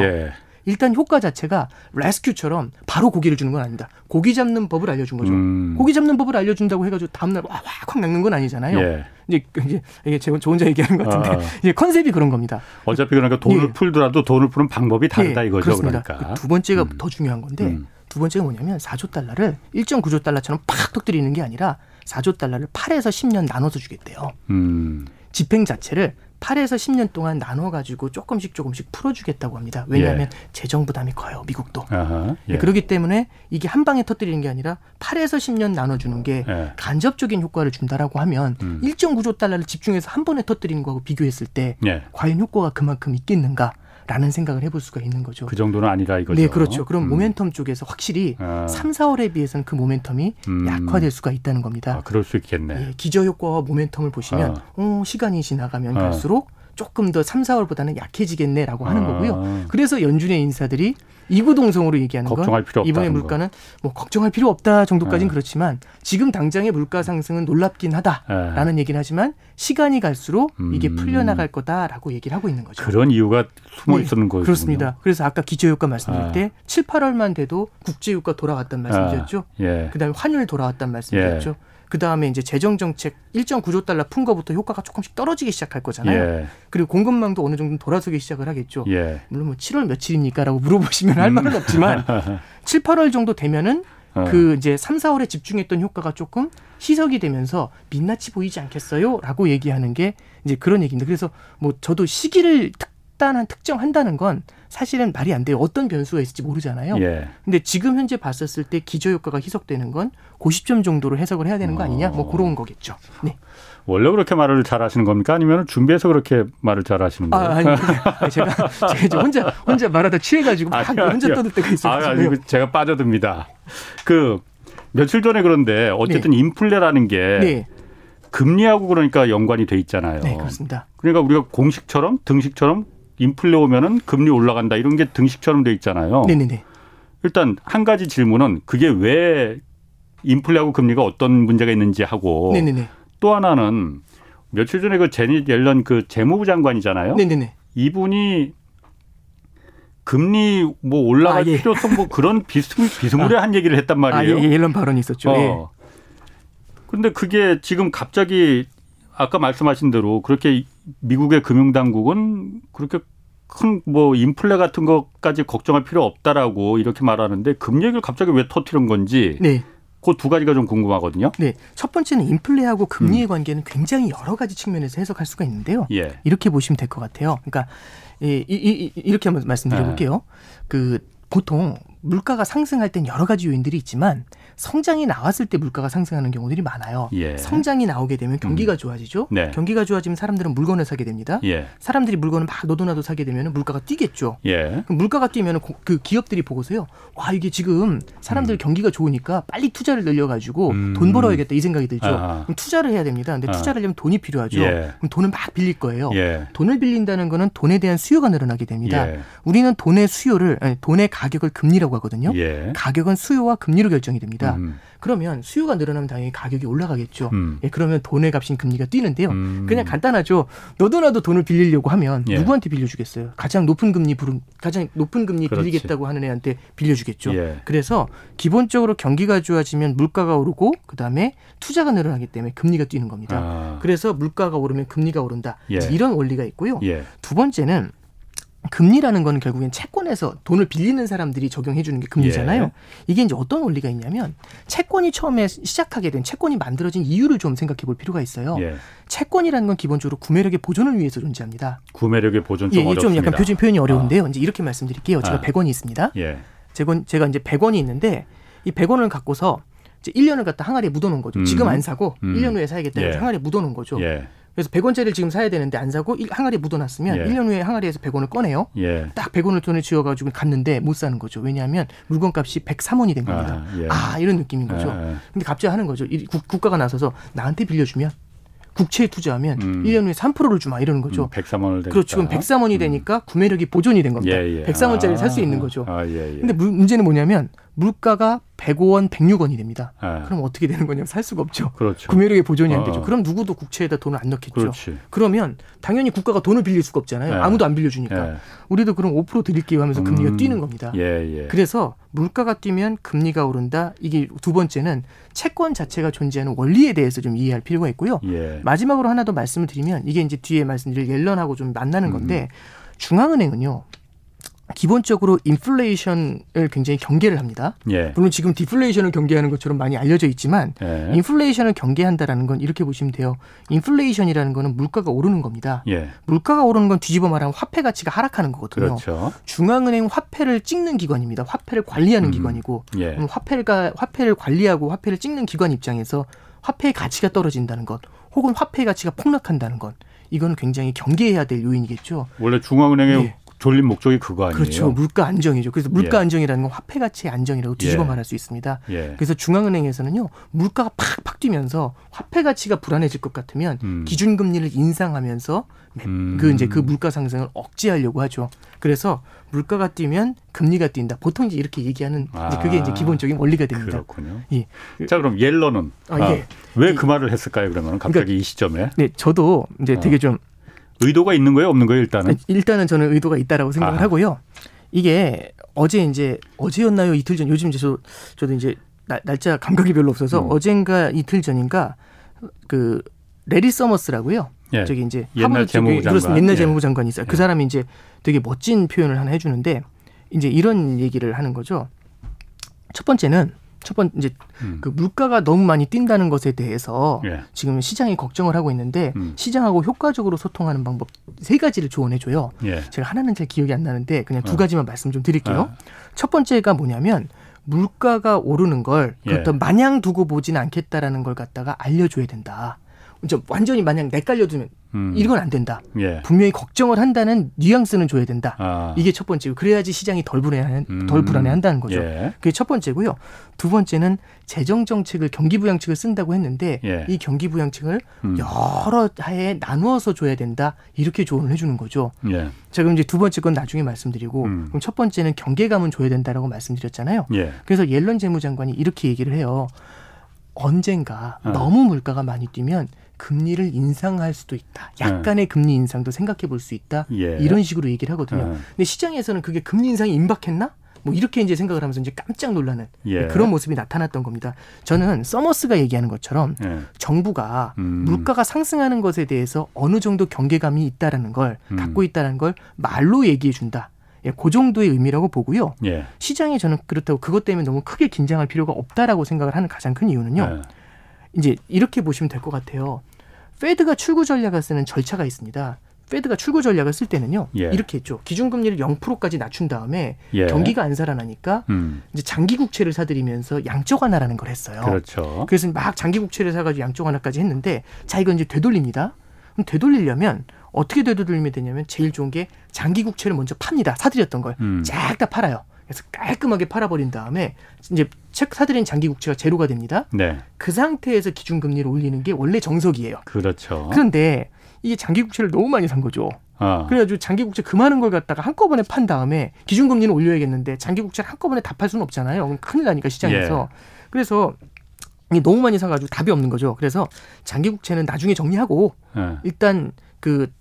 예. 일단 효과 자체가 레스큐처럼 바로 고기를 주는 건 아닙니다. 고기 잡는 법을 알려준 거죠. 음. 고기 잡는 법을 알려준다고 해가지고 다음날 와확 낚는 건 아니잖아요. 예. 이제 이제 이게 제가 저 혼자 얘기하는 것 같은데 아. 이제 컨셉이 그런 겁니다. 어차피 그러니까 돈을 예. 풀더라도 돈을 푸는 방법이 다르다 예. 이거죠. 그렇습니다. 그러니까. 두 번째가 음. 더 중요한 건데 음. 두 번째가 뭐냐면 4조 달러를 1.9조 달러처럼 팍 터뜨리는 게 아니라 4조 달러를 8에서 10년 나눠서 주겠대요. 음. 집행 자체를 8에서 10년 동안 나눠가지고 조금씩 조금씩 풀어주겠다고 합니다. 왜냐하면 예. 재정 부담이 커요, 미국도. 아하, 예. 그렇기 때문에 이게 한 방에 터뜨리는 게 아니라 8에서 10년 나눠주는 게 예. 간접적인 효과를 준다라고 하면 음. 1.9조 달러를 집중해서 한 번에 터뜨리는 거하고 비교했을 때 예. 과연 효과가 그만큼 있겠는가? 라는 생각을 해볼 수가 있는 거죠. 그 정도는 아니다 이거죠. 네, 그렇죠. 그럼 음. 모멘텀 쪽에서 확실히 아. 3, 4월에 비해서는 그 모멘텀이 음. 약화될 수가 있다는 겁니다. 아, 그럴 수 있겠네. 예, 기저 효과와 모멘텀을 보시면 아. 어, 시간이 지나가면 아. 갈수록 조금 더 3, 4월보다는 약해지겠네라고 하는 아. 거고요. 그래서 연준의 인사들이 이구동성으로 얘기하는 건 이번에 물가는 뭐 걱정할 필요 없다 정도까지는 네. 그렇지만 지금 당장의 물가 상승은 놀랍긴 하다라는 네. 얘기는 하지만 시간이 갈수록 이게 음. 풀려나갈 거다라고 얘기를 하고 있는 거죠. 그런 이유가 숨어 네. 있었는 거예요. 그렇습니다. 그래서 아까 기저효과 말씀드릴 아. 때 7, 8월만 돼도 국제유가 돌아갔다는 말씀드렸죠. 아. 예. 그다음에 환율 돌아왔다는 말씀드렸죠. 예. 그 다음에 이제 재정 정책 1.9조 달러 푼 거부터 효과가 조금씩 떨어지기 시작할 거잖아요. 예. 그리고 공급망도 어느 정도 돌아서기 시작을 하겠죠. 예. 물론 뭐 7월 며칠입니까라고 물어보시면 할 말은 없지만 7, 8월 정도 되면은 어. 그 이제 3, 4월에 집중했던 효과가 조금 희석이 되면서 민낯이 보이지 않겠어요? 라고 얘기하는 게 이제 그런 얘기입니다. 그래서 뭐 저도 시기를 특 단한 특정한다는 건 사실은 말이 안 돼요. 어떤 변수가 있을지 모르잖아요. 예. 근데 지금 현재 봤었을 때 기저 효과가 희석되는 건 고시점 정도로 해석을 해야 되는 거 아니냐? 뭐 어. 그런 거겠죠. 네. 원래 그렇게 말을 잘 하시는 겁니까? 아니면 준비해서 그렇게 말을 잘 하시는 거예요? 아, 아니, 제가 제가 혼자 혼자 말하다 취해가지고 막 아니, 혼자 떠들 때가 있어요. 아, 아니, 제가 빠져듭니다. 그 며칠 전에 그런데 어쨌든 네. 인플레라는 게 네. 금리하고 그러니까 연관이 돼 있잖아요. 네, 그렇습니다. 그러니까 우리가 공식처럼 등식처럼 인플레 오면은 금리 올라간다 이런 게 등식처럼 돼 있잖아요. 네네네. 일단 한 가지 질문은 그게 왜 인플레하고 금리가 어떤 문제가 있는지 하고 네네네. 또 하나는 며칠 전에 그 제니 옐런 그 재무부 장관이잖아요. 네네네. 이분이 금리 뭐 올라갈 아, 예. 필요성 뭐 그런 비승, 비스무리한 아, 얘기를 했단 말이에요. 아, 예, 예, 이런 발언이 있었죠. 어. 예. 근데 그게 지금 갑자기 아까 말씀하신 대로 그렇게 미국의 금융당국은 그렇게 큰 뭐 인플레 같은 것까지 걱정할 필요 없다라고 이렇게 말하는데 금 얘기를 갑자기 왜 터트린 건지 네. 그두 가지가 좀 궁금하거든요. 네. 첫 번째는 인플레하고 금리의 음. 관계는 굉장히 여러 가지 측면에서 해석할 수가 있는데요. 예. 이렇게 보시면 될 것 같아요. 그러니까 이, 이, 이, 이렇게 한번 말씀드려 볼게요. 네. 그 보통 물가가 상승할 땐 여러 가지 요인들이 있지만 성장이 나왔을 때 물가가 상승하는 경우들이 많아요. 예. 성장이 나오게 되면 경기가 음. 좋아지죠. 네. 경기가 좋아지면 사람들은 물건을 사게 됩니다. 예. 사람들이 물건을 막 너도나도 사게 되면 물가가 뛰겠죠. 예. 물가가 뛰면 그 기업들이 보고서요. 와 이게 지금 사람들 음. 경기가 좋으니까 빨리 투자를 늘려가지고 음. 돈 벌어야겠다 이 생각이 들죠. 아. 그럼 투자를 해야 됩니다. 근데 아. 투자를 하려면 돈이 필요하죠. 예. 그럼 돈을 막 빌릴 거예요. 예. 돈을 빌린다는 거는 돈에 대한 수요가 늘어나게 됩니다. 예. 우리는 돈의 수요를 아니, 돈의 가격을 금리라고 하거든요. 가격은 수요와 금리로 결정이 됩니다. 음. 그러면 수요가 늘어나면 당연히 가격이 올라가겠죠. 음. 예, 그러면 돈의 값인 금리가 뛰는데요. 음. 그냥 간단하죠. 너도 나도 돈을 빌리려고 하면 예. 누구한테 빌려주겠어요? 가장 높은 금리 부름 가장 높은 금리 그렇지. 빌리겠다고 하는 애한테 빌려주겠죠. 예. 그래서 기본적으로 경기가 좋아지면 물가가 오르고 그 다음에 투자가 늘어나기 때문에 금리가 뛰는 겁니다. 아. 그래서 물가가 오르면 금리가 오른다. 예. 이런 원리가 있고요. 예. 두 번째는 금리라는 거는 결국엔 채권에서 돈을 빌리는 사람들이 적용해 주는 게 금리잖아요. 예. 이게 이제 어떤 원리가 있냐면 채권이 처음에 시작하게 된 채권이 만들어진 이유를 좀 생각해 볼 필요가 있어요. 예. 채권이라는 건 기본적으로 구매력의 보존을 위해서 존재합니다. 구매력의 보존 좀 예, 좀 약간 표준 표현이 어려운데요. 아. 이제 이렇게 말씀드릴게요. 제가 아. 100원이 있습니다. 예. 제가, 제가 이제 100원이 있는데 이 100원을 갖고서 이제 1년을 갖다 항아리에 묻어 놓은 거죠. 음. 지금 안 사고 음. 1년 후에 사야겠다 예. 항아리에 묻어 놓은 거죠. 예. 그래서 100원짜리를 지금 사야 되는데 안 사고 항아리에 묻어놨으면 예. 1년 후에 항아리에서 100원을 꺼내요. 예. 딱 100원을 돈을 쥐어가지고 갔는데 못 사는 거죠. 왜냐하면 물건값이 103원이 된 겁니다. 아, 예. 아 이런 느낌인 거죠. 예. 근데 갑자기 하는 거죠. 국, 국가가 나서서 나한테 빌려주면 국채에 투자하면 음. 1년 후에 3%를 주마 이러는 거죠. 음, 103원을 그렇죠. 그럼 103원이 음. 되니까 구매력이 보존이 된 겁니다. 예, 예. 103원짜리를 아, 살수 있는 거죠. 아, 예, 예. 근데 문제는 뭐냐면 물가가 105원, 106원이 됩니다. 네. 그럼 어떻게 되는 거냐면 살 수가 없죠. 그렇죠. 구매력의 보존이 안 되죠. 어. 그럼 누구도 국채에다 돈을 안 넣겠죠. 그렇지. 그러면 당연히 국가가 돈을 빌릴 수가 없잖아요. 네. 아무도 안 빌려주니까. 네. 우리도 그럼 5% 드릴게요 하면서 금리가 음. 뛰는 겁니다. 예, 예. 그래서 물가가 뛰면 금리가 오른다. 이게 두 번째는 채권 자체가 존재하는 원리에 대해서 좀 이해할 필요가 있고요. 예. 마지막으로 하나 더 말씀을 드리면 이게 이제 뒤에 말씀드릴 옐런하고 좀 만나는 건데 음. 중앙은행은요. 기본적으로 인플레이션을 굉장히 경계를 합니다. 예. 물론 지금 디플레이션을 경계하는 것처럼 많이 알려져 있지만 예. 인플레이션을 경계한다라는 건 이렇게 보시면 돼요. 인플레이션이라는 거는 물가가 오르는 겁니다. 예. 물가가 오르는 건 뒤집어 말하면 화폐 가치가 하락하는 거거든요. 그렇죠. 중앙은행 화폐를 찍는 기관입니다. 화폐를 관리하는 음. 기관이고 예. 화폐가 화폐를 관리하고 화폐를 찍는 기관 입장에서 화폐의 가치가 떨어진다는 것, 혹은 화폐의 가치가 폭락한다는 것. 이건 굉장히 경계해야 될 요인이겠죠. 원래 중앙은행의 예. 졸린 목적이 그거 아니에요? 그렇죠. 물가 안정이죠. 그래서 물가 예. 안정이라는 건 화폐 가치의 안정이라고 뒤집어 예. 말할 수 있습니다. 예. 그래서 중앙은행에서는요. 물가가 팍팍 뛰면서 화폐 가치가 불안해질 것 같으면 음. 기준금리를 인상하면서 음. 그 이제 그 물가 상승을 억제하려고 하죠. 그래서 물가가 뛰면 금리가 뛴다. 보통 이제 이렇게 얘기하는 아. 이제 그게 이제 기본적인 원리가 됩니다. 그렇군요. 예. 자 그럼 옐러는 아, 예. 아, 왜그 말을 했을까요? 그러면 갑자기 그러니까, 이 시점에? 네, 저도 이제 되게 좀 의도가 있는 거예요, 없는 거예요, 일단은? 일단은 저는 의도가 있다라고 생각을 아. 하고요. 이게 어제 이제 어제였나요, 이틀 전 요즘 이제 저, 저도 이제 날 짜 감각이 별로 없어서 음. 어젠가 이틀 전인가 그 레리 서머스라고요. 예. 저기 이제 옛날 재무부 장관. 옛날 예. 재무부 장관이 있어요. 그 예. 사람이 이제 되게 멋진 표현을 하나 해주는데 이제 이런 얘기를 하는 거죠. 첫 번째는 첫 번째 이제 음. 그 물가가 너무 많이 뛴다는 것에 대해서 예. 지금 시장이 걱정을 하고 있는데 음. 시장하고 효과적으로 소통하는 방법 세 가지를 조언해 줘요. 예. 제가 하나는 잘 기억이 안 나는데 그냥 두 어. 가지만 말씀 좀 드릴게요. 어. 첫 번째가 뭐냐면 물가가 오르는 걸 예. 그렇다 마냥 두고 보지는 않겠다라는 걸 갖다가 알려줘야 된다. 완전히 마냥 내깔려두면 음. 이건 안 된다. 예. 분명히 걱정을 한다는 뉘앙스는 줘야 된다. 아. 이게 첫 번째고 그래야지 시장이 덜 불안해 음. 덜 불안해한다는 거죠. 예. 그게 첫 번째고요. 두 번째는 재정 정책을 경기 부양책을 쓴다고 했는데 예. 이 경기 부양책을 음. 여러 해에 나누어서 줘야 된다. 이렇게 조언을 해주는 거죠. 예. 자 그럼 이제 두 번째 건 나중에 말씀드리고 음. 그럼 첫 번째는 경계감은 줘야 된다라고 말씀드렸잖아요. 예. 그래서 옐런 재무장관이 이렇게 얘기를 해요. 언젠가 어. 너무 물가가 많이 뛰면 금리를 인상할 수도 있다. 약간의 네. 금리 인상도 생각해 볼 수 있다. 예. 이런 식으로 얘기를 하거든요. 네. 근데 시장에서는 그게 금리 인상이 임박했나? 뭐 이렇게 이제 생각을 하면서 이제 깜짝 놀라는 예. 그런 모습이 나타났던 겁니다. 저는 서머스가 얘기하는 것처럼 예. 정부가 음. 물가가 상승하는 것에 대해서 어느 정도 경계감이 있다라는 걸 음. 갖고 있다는 걸 말로 얘기해 준다. 예, 그 정도의 의미라고 보고요. 예. 시장이 저는 그렇다고 그것 때문에 너무 크게 긴장할 필요가 없다라고 생각을 하는 가장 큰 이유는요. 예. 이제 이렇게 보시면 될 것 같아요. 페드가 출구 전략을 쓰는 절차가 있습니다. 페드가 출구 전략을 쓸 때는요 예. 이렇게 했죠 기준금리를 0%까지 낮춘 다음에 예. 경기가 안 살아나니까 음. 이제 장기 국채를 사들이면서 양적 완화라는 걸 했어요. 그렇죠. 그래서 막 장기 국채를 사가지고 양적 완화까지 했는데 자 이건 이제 되돌립니다. 그럼 되돌리려면 어떻게 되돌리면 되냐면 제일 좋은 게 장기 국채를 먼저 팝니다. 사들였던 걸 쫙다 음. 팔아요. 그래서 깔끔하게 팔아버린 다음에 이제 책 사들인 장기 국채가 제로가 됩니다. 네. 그 상태에서 기준금리를 올리는 게 원래 정석이에요. 그렇죠. 그런데 이게 장기 국채를 너무 많이 산 거죠. 아. 그래가지고 장기 국채 그 많은 걸 갖다가 한꺼번에 판 다음에 기준금리는 올려야겠는데 장기 국채를 한꺼번에 다 팔 수는 없잖아요. 그럼 큰일 나니까 시장에서. 예. 그래서 너무 많이 사가지고 답이 없는 거죠. 그래서 장기 국채는 나중에 정리하고 예. 일단 그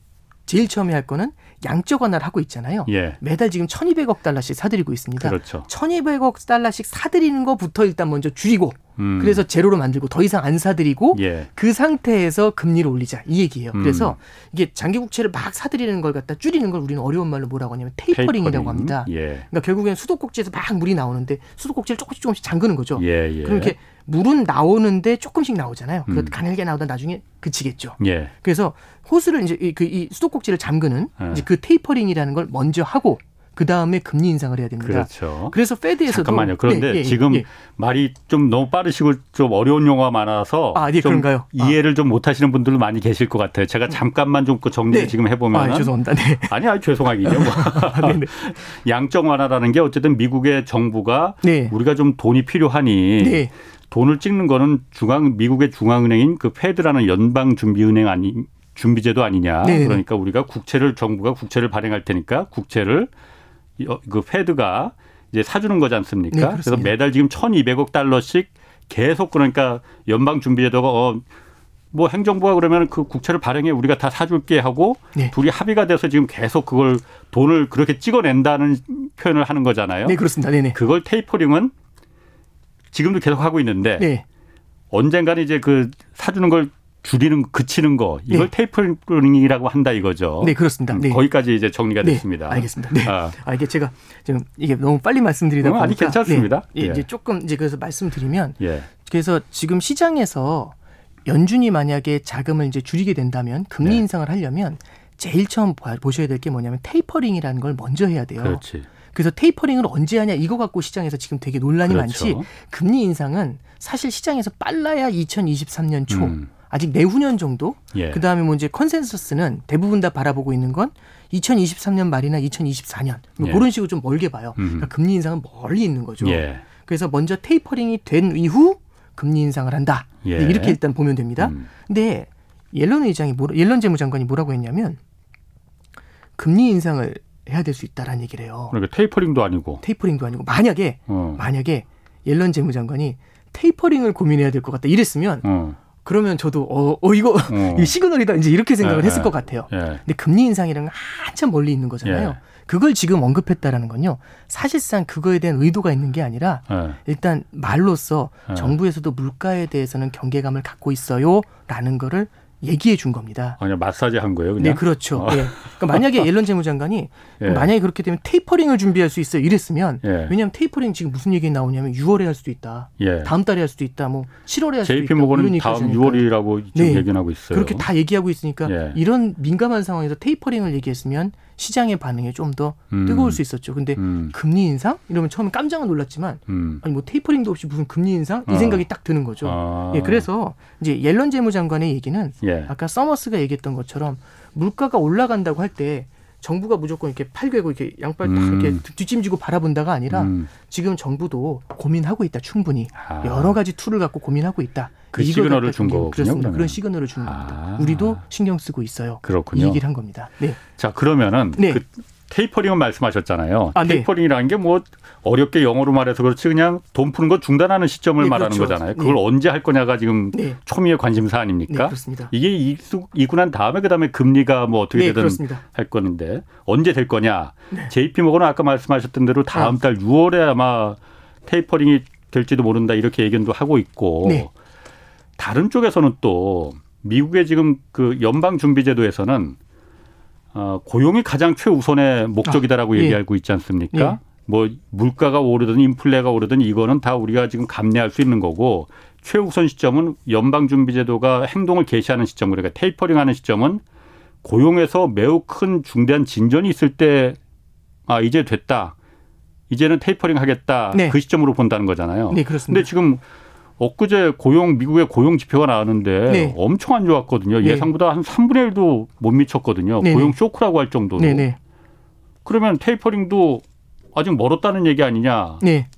제일 처음에 할 거는 양적 완화를 하고 있잖아요. 예. 매달 지금 1,200억 달러씩 사들이고 있습니다. 그렇죠. 1,200억 달러씩 사들이는 것부터 일단 먼저 줄이고 음. 그래서 제로로 만들고 더 이상 안 사들이고 예. 그 상태에서 금리를 올리자 이 얘기예요. 음. 그래서 이게 장기 국채를 막 사들이는 걸 갖다 줄이는 걸 우리는 어려운 말로 뭐라고 하냐면 테이퍼링이라고 테이퍼링. 합니다. 예. 그러니까 결국에는 수도꼭지에서 막 물이 나오는데 수도꼭지를 조금씩 조금씩 잠그는 거죠. 예, 예. 그럼 이렇게 물은 나오는데 조금씩 나오잖아요. 그 음. 가늘게 나오다 나중에 그치겠죠. 예. 그래서 호스를 이제 그 이 수도꼭지를 잠그는 예. 이제 그 테이퍼링이라는 걸 먼저 하고 그 다음에 금리 인상을 해야 됩니다. 그렇죠. 그래서 페드에서도 잠깐만요. 그런데 네, 예, 지금 예. 말이 좀 너무 빠르시고 좀 어려운 용어가 많아서 아, 네, 좀 그런가요? 이해를 아. 좀 못하시는 분들도 많이 계실 것 같아요. 제가 음. 잠깐만 좀그 정리를 네. 지금 해보면 아, 죄송합니다. 네. 아니 아니 죄송하긴요. 뭐. 아, 양적 완화라는 게 어쨌든 미국의 정부가 네. 우리가 좀 돈이 필요하니 네. 돈을 찍는 거는 중앙 미국의 중앙은행인 그 페드라는 연방준비은행 아니 준비제도 아니냐. 네 그러니까 우리가 국채를 정부가 국채를 발행할 테니까 국채를 어, 그 페드가 이제 사주는 거지 않습니까? 네, 그래서 매달 지금 1,200억 달러씩 계속 그러니까 연방 준비제도가 어, 뭐 행정부가 그러면 그 국채를 발행해 우리가 다 사줄게 하고 네. 둘이 합의가 돼서 지금 계속 그걸 돈을 그렇게 찍어낸다는 표현을 하는 거잖아요. 네, 그렇습니다. 네네. 그걸 테이퍼링은 지금도 계속 하고 있는데 네. 언젠가는 이제 그 사주는 걸 줄이는 그치는 거 이걸 네. 테이퍼링이라고 한다 이거죠. 네 그렇습니다. 네. 거기까지 이제 정리가 네. 됐습니다. 알겠습니다. 네. 아. 아. 이게 제가 지금 이게 너무 빨리 말씀드리다 음, 보니까 아니 괜찮습니다. 네. 예. 이제 조금 이제 그래서 말씀드리면 예. 그래서 지금 시장에서 연준이 만약에 자금을 이제 줄이게 된다면 금리 네. 인상을 하려면 제일 처음 보셔야 될 게 뭐냐면 테이퍼링이라는 걸 먼저 해야 돼요. 그렇지. 그래서 테이퍼링을 언제 하냐 이거 갖고 시장에서 지금 되게 논란이 그렇죠. 많지. 금리 인상은 사실 시장에서 빨라야 2023년 초. 음. 아직 내후년 정도. 예. 그 다음에 뭐 이제 컨센서스는 대부분 다 바라보고 있는 건 2023년 말이나 2024년 뭐 예. 그런 식으로 좀 멀게 봐요. 음. 그러니까 금리 인상은 멀리 있는 거죠. 예. 그래서 먼저 테이퍼링이 된 이후 금리 인상을 한다. 예. 이렇게 일단 보면 됩니다. 음. 근데 옐런 의장이 뭐, 옐런 재무장관이 뭐라고 했냐면 금리 인상을 해야 될 수 있다라는 얘기를 해요. 그러니까 테이퍼링도 아니고 테이퍼링도 아니고 만약에 어. 만약에 옐런 재무장관이 테이퍼링을 고민해야 될 것 같다 이랬으면 어. 그러면 저도 어, 어 이거 어. 시그널이다 이제 이렇게 생각을 예, 했을 예. 것 같아요. 예. 근데 금리 인상이라는 건 한참 멀리 있는 거잖아요. 예. 그걸 지금 언급했다라는 건요. 사실상 그거에 대한 의도가 있는 게 아니라 예. 일단 말로써 예. 정부에서도 물가에 대해서는 경계감을 갖고 있어요라는 거를 얘기해 준 겁니다. 그냥 마사지 한 거예요, 그냥? 네, 그렇죠. 어. 네. 그러니까 만약에 옐런 재무장관이 예. 만약에 그렇게 되면 테이퍼링을 준비할 수 있어요. 이랬으면 예. 왜냐하면 테이퍼링 지금 무슨 얘기 나오냐면 6월에 할 수도 있다. 예. 다음 달에 할 수도 있다. 뭐 7월에 할 수도 있다. JP 모건은 다음 6월이라고 지금 네. 얘기하고 있어요. 그렇게 다 얘기하고 있으니까 예. 이런 민감한 상황에서 테이퍼링을 얘기했으면 시장의 반응이 좀더 음. 뜨거울 수 있었죠. 근데 음. 금리 인상 이러면 처음에 깜짝 놀랐지만 음. 아니 뭐 테이퍼링도 없이 무슨 금리 인상 이 어. 생각이 딱 드는 거죠. 아. 예, 그래서 이제 옐런 재무장관의 얘기는 예. 아까 서머스가 얘기했던 것처럼 물가가 올라간다고 할 때 정부가 무조건 이렇게 팔 괴고 이렇게 양발 딱 음. 이렇게 뒷짐지고 바라본다가 아니라 음. 지금 정부도 고민하고 있다 충분히 아. 여러 가지 tool을 갖고 고민하고 있다. 그 시그널을 준 거군요. 그렇습니다. 그런 시그널을 주는 아. 겁니다. 우리도 신경 쓰고 있어요. 그렇군요. 이 얘기를 한 겁니다. 네. 자 그러면은 네. 그 테이퍼링은 말씀하셨잖아요. 아, 네. 테이퍼링이라는 게뭐 어렵게 영어로 말해서 그렇지 그냥 돈 푸는 거 중단하는 시점을 네, 말하는 그렇죠. 거잖아요. 그걸 네. 언제 할 거냐가 지금 네. 초미의 관심사 아닙니까? 네, 그렇습니다. 이게 이고 난 다음에 그다음에 금리가 뭐 어떻게 네, 되든 그렇습니다. 할 거는데 언제 될 거냐? JP 모건은 아까 말씀하셨던 대로 다음 달 6월에 아마 테이퍼링이 될지도 모른다 이렇게 예견도 하고 있고 다른 쪽에서는 또 미국의 지금 그 연방 준비 제도에서는 어, 고용이 가장 최우선의 목적이다라고 아, 예. 얘기하고 있지 않습니까? 예. 뭐 물가가 오르든 인플레가 오르든 이거는 다 우리가 지금 감내할 수 있는 거고 최우선 시점은 연방준비제도가 행동을 개시하는 시점 그러니까 테이퍼링하는 시점은 고용에서 매우 큰 중대한 진전이 있을 때 아 이제 됐다 이제는 테이퍼링 하겠다 네. 그 시점으로 본다는 거잖아요. 네 그렇습니다. 근데 지금 엊그제 고용 미국의 고용 지표가 나왔는데 네. 엄청 안 좋았거든요. 네. 예상보다 한 3분의 1도 못 미쳤거든요. 네. 고용 쇼크라고 할 정도로. 네, 네. 그러면 테이퍼링도 아직 멀었다는 얘기 아니냐. 네.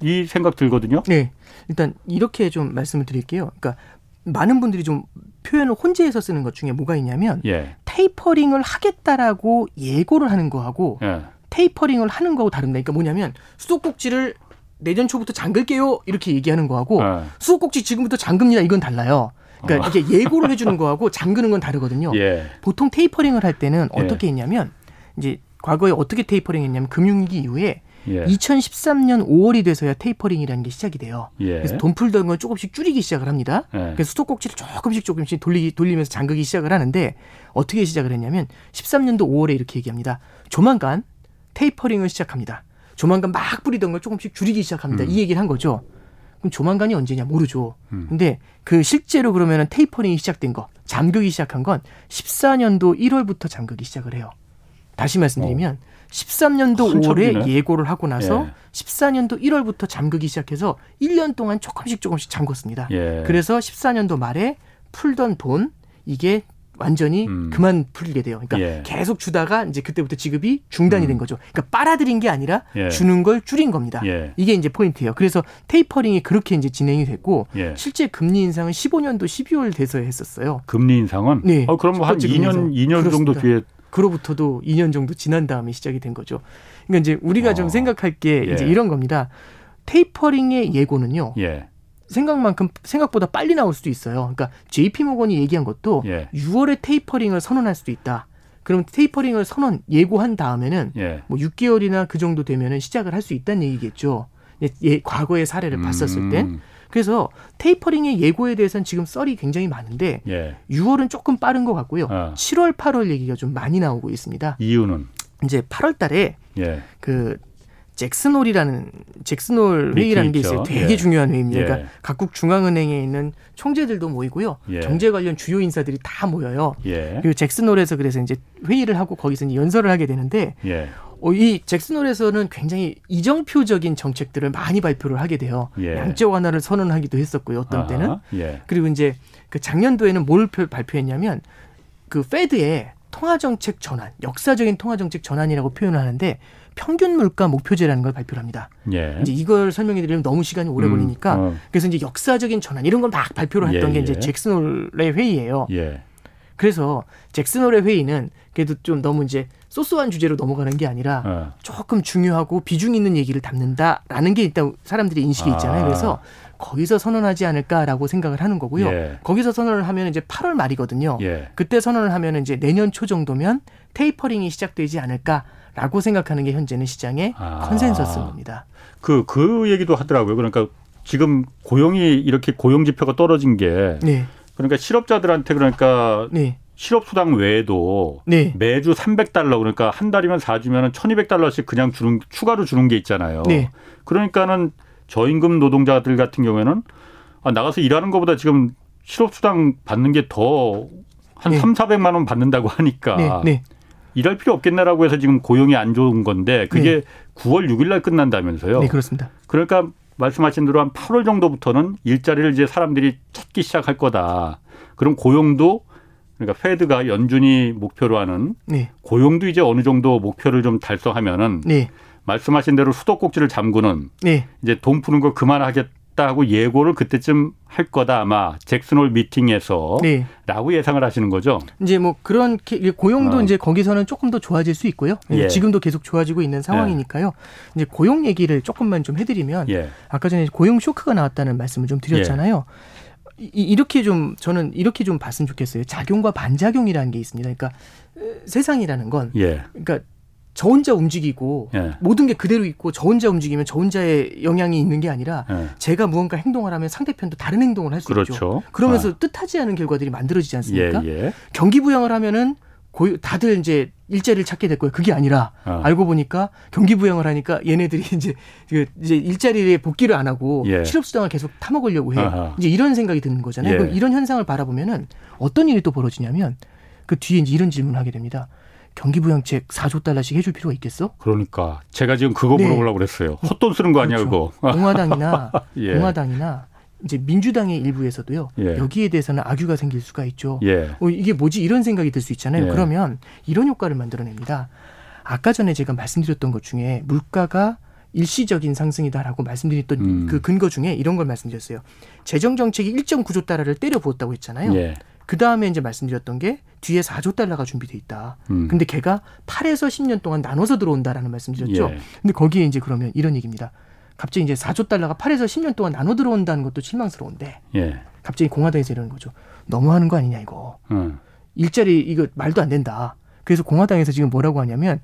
이 생각 들거든요. 네. 일단 이렇게 좀 말씀을 드릴게요. 그러니까 많은 분들이 좀 표현을 혼재해서 쓰는 것 중에 뭐가 있냐면 예. 테이퍼링을 하겠다라고 예고를 하는 거하고 예. 테이퍼링을 하는 거하고 다른다. 그러니까 뭐냐면 수도꼭지를 내년 초부터 잠글게요 이렇게 얘기하는 거하고 네. 수도꼭지 지금부터 잠급니다 이건 달라요. 그러니까 어. 이게 예고를 해주는 거하고 잠그는 건 다르거든요. 예. 보통 tapering을 할 때는 예. 어떻게 했냐면 이제 과거에 어떻게 테이퍼링 했냐면 금융위기 이후에 예. 2013년 5월이 돼서야 tapering이라는 게 시작이 돼요. 예. 그래서 돈 풀던 걸 조금씩 줄이기 시작을 합니다. 예. 그래서 수도꼭지를 조금씩 조금씩 돌리기 돌리면서 잠그기 시작을 하는데 어떻게 시작을 했냐면 13년도 5월에 이렇게 얘기합니다. 조만간 테이퍼링을 시작합니다. 조만간 막 뿌리던 걸 조금씩 줄이기 시작합니다. 음. 이 얘기를 한 거죠. 그럼 조만간이 언제냐 모르죠. 음. 근데 그 실제로 그러면은 테이퍼링이 시작된 거, 잠그기 시작한 건 14년도 1월부터 잠그기 시작을 해요. 다시 말씀드리면 어. 13년도 5월에 예고를 하고 나서 예. 14년도 1월부터 잠그기 시작해서 1년 동안 조금씩 조금씩 잠궜습니다. 예. 그래서 14년도 말에 풀던 돈 이게 완전히 음. 그만 풀리게 돼요. 그러니까 예. 계속 주다가 이제 그때부터 지급이 중단이 음. 된 거죠. 그러니까 빨아들인 게 아니라 예. 주는 걸 줄인 겁니다. 예. 이게 이제 포인트예요. 그래서 테이퍼링이 그렇게 이제 진행이 됐고 예. 실제 금리 인상은 15년도 12월 돼서 했었어요. 금리 인상은? 네. 어, 그럼 뭐한 2년 2년 정도 뒤에 그로부터도 2년 정도 지난 다음에 시작이 된 거죠. 그러니까 이제 우리가 어. 좀 생각할 게 이제 예. 이런 겁니다. 테이퍼링의 예고는요. 예. 생각만큼 생각보다 빨리 나올 수도 있어요. 그러니까 JP 모건이 얘기한 것도 예. 6월에 테이퍼링을 선언할 수도 있다. 그럼 테이퍼링을 선언 예고한 다음에는 예. 뭐 6개월이나 그 정도 되면은 시작을 할 수 있다는 얘기겠죠. 예, 예, 과거의 사례를 음. 봤었을 땐. 그래서 테이퍼링의 예고에 대해서는 지금 썰이 굉장히 많은데 예. 6월은 조금 빠른 것 같고요. 어. 7월, 8월 얘기가 좀 많이 나오고 있습니다. 이유는 이제 8월 달에 예. 그 잭슨홀이라는 잭슨홀 회의라는 게 있어요. 되게 예. 중요한 회의입니다. 그러니까 예. 각국 중앙은행에 있는 총재들도 모이고요. 예. 경제 관련 주요 인사들이 다 모여요. 예. 그리고 잭슨홀에서 그래서 이제 회의를 하고 거기서 이제 연설을 하게 되는데 예. 어, 이 잭슨홀에서는 굉장히 이정표적인 정책들을 많이 발표를 하게 돼요. 예. 양적 완화를 선언하기도 했었고요. 어떤 때는. 그리고 이제 그 작년도에는 뭘 발표했냐면 그 페드의 통화 정책 전환, 역사적인 통화 정책 전환이라고 표현을 하는데 평균 물가 목표제라는 걸 발표를 합니다. 예. 이제 이걸 설명해 드리면 너무 시간이 오래 음, 걸리니까 어. 그래서 이제 역사적인 전환 이런 걸 막 발표를 했던 예, 게 이제 예. 잭슨홀의 회의예요. 예. 그래서 잭슨홀의 회의는 그래도 좀 너무 이제 소소한 주제로 넘어가는 게 아니라 어. 조금 중요하고 비중 있는 얘기를 담는다라는 게 일단 사람들의 인식이 있잖아요. 아. 그래서 거기서 선언하지 않을까라고 생각을 하는 거고요. 예. 거기서 선언을 하면 이제 8월 말이거든요. 예. 그때 선언을 하면 이제 내년 초 정도면 tapering이 시작되지 않을까 라고 생각하는 게 현재는 시장의 아. consensus입니다. 그, 그 얘기도 하더라고요. 그러니까 지금 고용이 이렇게 고용 지표가 떨어진 게 네. 그러니까 실업자들한테 그러니까 네. 실업 수당 외에도 네. 매주 300달러 그러니까 한 달이면 4주면은 1,200달러씩 그냥 주는 추가로 주는 게 있잖아요. 네. 그러니까는 저임금 노동자들 같은 경우에는 아, 나가서 일하는 것보다 지금 실업수당 받는 게 더한 네. 3, 400만 원 받는다고 하니까 네, 네. 일할 필요 없겠네라고 해서 지금 고용이 안 좋은 건데 그게 네. 9월 6일 날 끝난다면서요. 네, 그렇습니다. 그러니까 말씀하신 대로 한 8월 정도부터는 일자리를 이제 사람들이 찾기 시작할 거다. 그럼 고용도 그러니까 페드가 연준이 목표로 하는 네. 고용도 이제 어느 정도 목표를 좀 달성하면은 네. 말씀하신 대로 수도꼭지를 잠그는 네. 이제 돈 푸는 거 그만하겠다 하겠다 하고 예고를 그때쯤 할 거다 아마 잭슨홀 미팅에서 네. 라고 예상을 하시는 거죠. 이제 뭐 그런 고용도 어. 이제 거기서는 조금 더 좋아질 수 있고요. 예. 지금도 계속 좋아지고 있는 상황이니까요. 예. 이제 고용 얘기를 조금만 좀 해드리면 예. 아까 전에 고용 쇼크가 나왔다는 말씀을 좀 드렸잖아요. 예. 이, 이렇게 좀 저는 이렇게 좀 봤으면 좋겠어요. 작용과 반작용이라는 게 있습니다. 그러니까 세상이라는 건 예. 그러니까 저 혼자 움직이고 예. 모든 게 그대로 있고 저 혼자 움직이면 저 혼자의 영향이 있는 게 아니라 예. 제가 무언가 행동을 하면 상대편도 다른 행동을 할수 그렇죠. 있죠. 그러면서 아. 뜻하지 않은 결과들이 만들어지지 않습니까? 예, 예. 경기 부양을 하면은 고유, 다들 이제 일자리를 찾게 될 거예요. 그게 아니라 아. 알고 보니까 경기 부양을 하니까 얘네들이 이제 그 이제 일자리에 복귀를 안 하고 예. 실업 수당을 계속 타먹으려고 해. 아하. 이제 이런 생각이 드는 거잖아요. 예. 그럼 이런 현상을 바라보면은 어떤 일이 또 벌어지냐면 그 뒤에 이제 이런 질문을 하게 됩니다. 경기부양책 4조 달러씩 해줄 필요가 있겠어? 그러니까 제가 지금 그거 네. 물어보려고 그랬어요. 헛돈 쓰는 거 아니야 그렇죠. 그거? 공화당이나 예. 공화당이나 이제 민주당의 일부에서도요. 예. 여기에 대해서는 악유가 생길 수가 있죠. 예. 어, 이게 뭐지 이런 생각이 들 수 있잖아요. 예. 그러면 이런 효과를 만들어냅니다. 아까 전에 제가 말씀드렸던 것 중에 물가가 일시적인 상승이다라고 말씀드렸던 음. 그 근거 중에 이런 걸 말씀드렸어요. 재정 정책이 1.9조 달러를 때려 부었다고 했잖아요. 예. 그 다음에 이제 말씀드렸던 게 뒤에 4조 달러가 준비돼 있다. 음. 근데 걔가 8에서 10년 동안 나눠서 들어온다라는 말씀드렸죠. 예. 근데 거기에 이제 그러면 이런 얘기입니다. 갑자기 이제 4조 달러가 8에서 10년 동안 나눠 들어온다는 것도 실망스러운데 예. 갑자기 공화당에서 이러는 거죠. 너무하는 거 아니냐 이거. 음. 일자리 이거 말도 안 된다. 그래서 공화당에서 지금 뭐라고 하냐면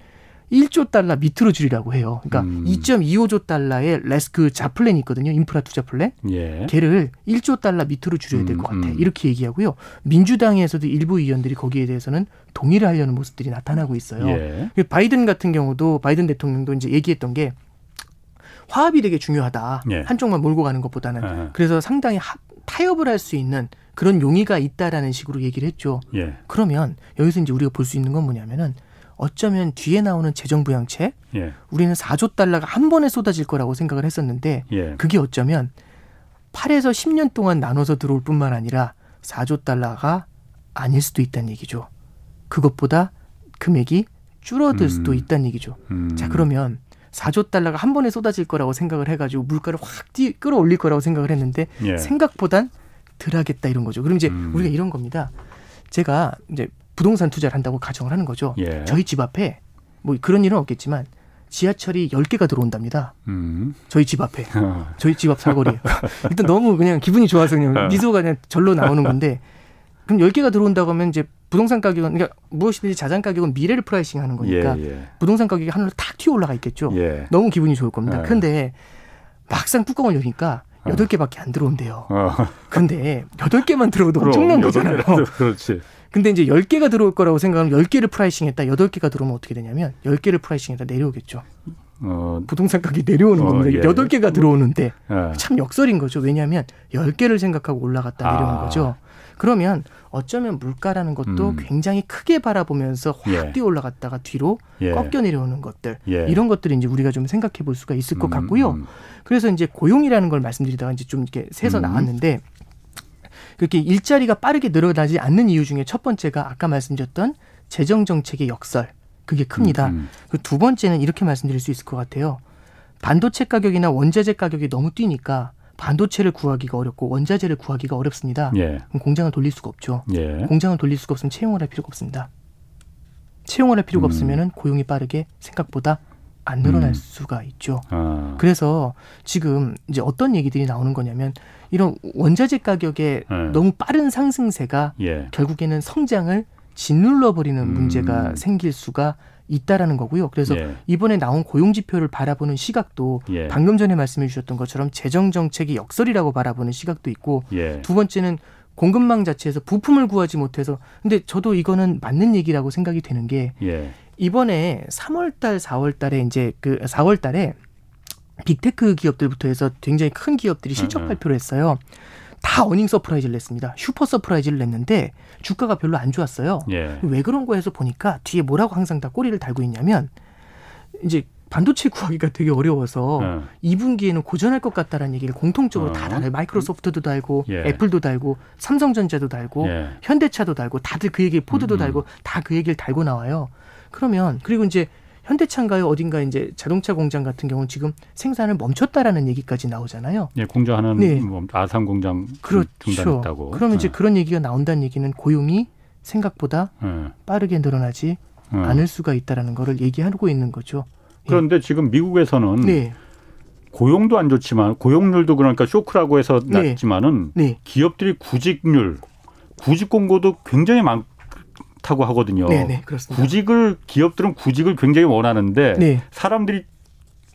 1조 달러 밑으로 줄이라고 해요. 그러니까 음. 2.25조 달러의 레스 그 jobs plan이 있거든요. 인프라 투자 플랜. 예. 걔를 1조 달러 밑으로 줄여야 될것 음, 같아. 음. 이렇게 얘기하고요. 민주당에서도 일부 의원들이 거기에 대해서는 동의를 하려는 모습들이 나타나고 있어요. 예. 그 바이든 같은 경우도 바이든 대통령도 이제 얘기했던 게 화합이 되게 중요하다. 예. 한쪽만 몰고 가는 것보다는. 아. 그래서 상당히 합, 타협을 할 수 있는 그런 용의가 있다라는 식으로 얘기를 했죠. 예. 그러면 여기서 이제 우리가 볼 수 있는 건 뭐냐면은 어쩌면 뒤에 나오는 재정 부양책 예. 우리는 4조 달러가 한 번에 쏟아질 거라고 생각을 했었는데 예. 그게 어쩌면 8에서 10년 동안 나눠서 들어올 뿐만 아니라 4조 달러가 아닐 수도 있다는 얘기죠. 그것보다 금액이 줄어들 음. 수도 있다는 얘기죠. 음. 자 그러면 4조 달러가 한 번에 쏟아질 거라고 생각을 해가지고 물가를 확 뛰, 끌어올릴 거라고 생각을 했는데 예. 생각보단 덜하겠다 이런 거죠. 그럼 이제 음. 우리가 이런 겁니다. 제가 이제 부동산 투자를 한다고 가정을 하는 거죠. 예. 저희 집 앞에 뭐 그런 일은 없겠지만 지하철이 10개가 들어온답니다. 음. 저희 집 앞에. 어. 저희 집 앞 사거리에. 일단 너무 그냥 기분이 좋아서 그냥 어. 미소가 그냥 절로 나오는 건데 그럼 10개가 들어온다고 하면 이제 부동산 가격은 그러니까 무엇이든지 자산 가격은 미래를 pricing 하는 거니까 예, 예. 부동산 가격이 하늘로 탁 튀어 올라가 있겠죠. 예. 너무 기분이 좋을 겁니다. 예. 근데 막상 뚜껑을 여니까 어. 여덟 개밖에 안 들어온대요. 어. 근데 여덟 개만 들어오도 엄청난 거잖아요. 그렇지. 근데 이제 10개가 들어올 거라고 생각하면 10개를 pricing 했다. 8개가 들어오면 어떻게 되냐면 10개를 pricing 했다 내려오겠죠. 어, 부동산 가격이 내려오는 어, 겁니다. 예. 8개가 들어오는데 예. 참 역설인 거죠. 왜냐하면 10개를 생각하고 올라갔다 내려온 아. 거죠. 그러면 어쩌면 물가라는 것도 음. 굉장히 크게 바라보면서 확 예. 뛰어 올라갔다가 뒤로 예. 꺾여 내려오는 것들 예. 이런 것들을 이제 우리가 좀 생각해 볼 수가 있을 것 음, 같고요. 음. 그래서 이제 고용이라는 걸 말씀드리다가 이제 좀 이렇게 새서 음. 나왔는데 그렇게 일자리가 빠르게 늘어나지 않는 이유 중에 첫 번째가 아까 말씀드렸던 재정 정책의 역설. 그게 큽니다. 음, 음. 그두 번째는 이렇게 말씀드릴 수 있을 것 같아요. 반도체 가격이나 원자재 가격이 너무 뛰니까 반도체를 구하기가 어렵고 원자재를 구하기가 어렵습니다. 예. 그럼 공장을 돌릴 수가 없죠. 예. 공장을 돌릴 수가 없으면 채용을 할 필요가 없습니다. 채용을 할 필요가 음. 없으면 고용이 빠르게 생각보다 안 늘어날 음. 수가 있죠. 아. 그래서 지금 이제 어떤 얘기들이 나오는 거냐면 이런 원자재 가격의 네. 너무 빠른 상승세가 예. 결국에는 성장을 짓눌러 버리는 음. 문제가 생길 수가 있다라는 거고요. 그래서 예. 이번에 나온 고용 지표를 바라보는 시각도 예. 방금 전에 말씀해 주셨던 것처럼 재정 정책이 역설이라고 바라보는 시각도 있고 예. 두 번째는 공급망 자체에서 부품을 구하지 못해서 근데 저도 이거는 맞는 얘기라고 생각이 되는 게 예. 이번에 3월달, 4월달에 이제 그 4월달에 big tech 기업들부터 해서 굉장히 큰 기업들이 실적 음. 발표를 했어요. 다 earning surprise를 냈습니다. super surprise를 냈는데 주가가 별로 안 좋았어요. 예. 왜 그런 거에서 보니까 뒤에 뭐라고 항상 다 꼬리를 달고 있냐면 이제 반도체 구하기가 되게 어려워서 어. 2분기에는 고전할 것 같다라는 얘기를 공통적으로 어. 다 달아요. 마이크로소프트도 달고 예. 애플도 달고 삼성전자도 달고 예. 현대차도 달고 다들 그 얘기 포드도 음. 달고 다 그 얘기를 달고 나와요. 그러면 그리고 이제 현대차인가요? 어딘가 이제 자동차 공장 같은 경우는 지금 생산을 멈췄다라는 얘기까지 나오잖아요. 예, 공장하는 네. 뭐 아산 공장 그렇죠. 중단했다고. 그러면 네. 이제 그런 얘기가 나온다는 얘기는 고용이 생각보다 네. 빠르게 늘어나지 네. 않을 수가 있다라는 거를 얘기하고 있는 거죠. 예. 그런데 예. 지금 미국에서는 네. 고용도 안 좋지만 고용률도 그러니까 쇼크라고 해서 네. 낮지만은 네. 기업들이 구직률, 구직 공고도 굉장히 많 다고 하거든요. 네, 네, 그렇습니다. 구직을 기업들은 구직을 굉장히 원하는데 네. 사람들이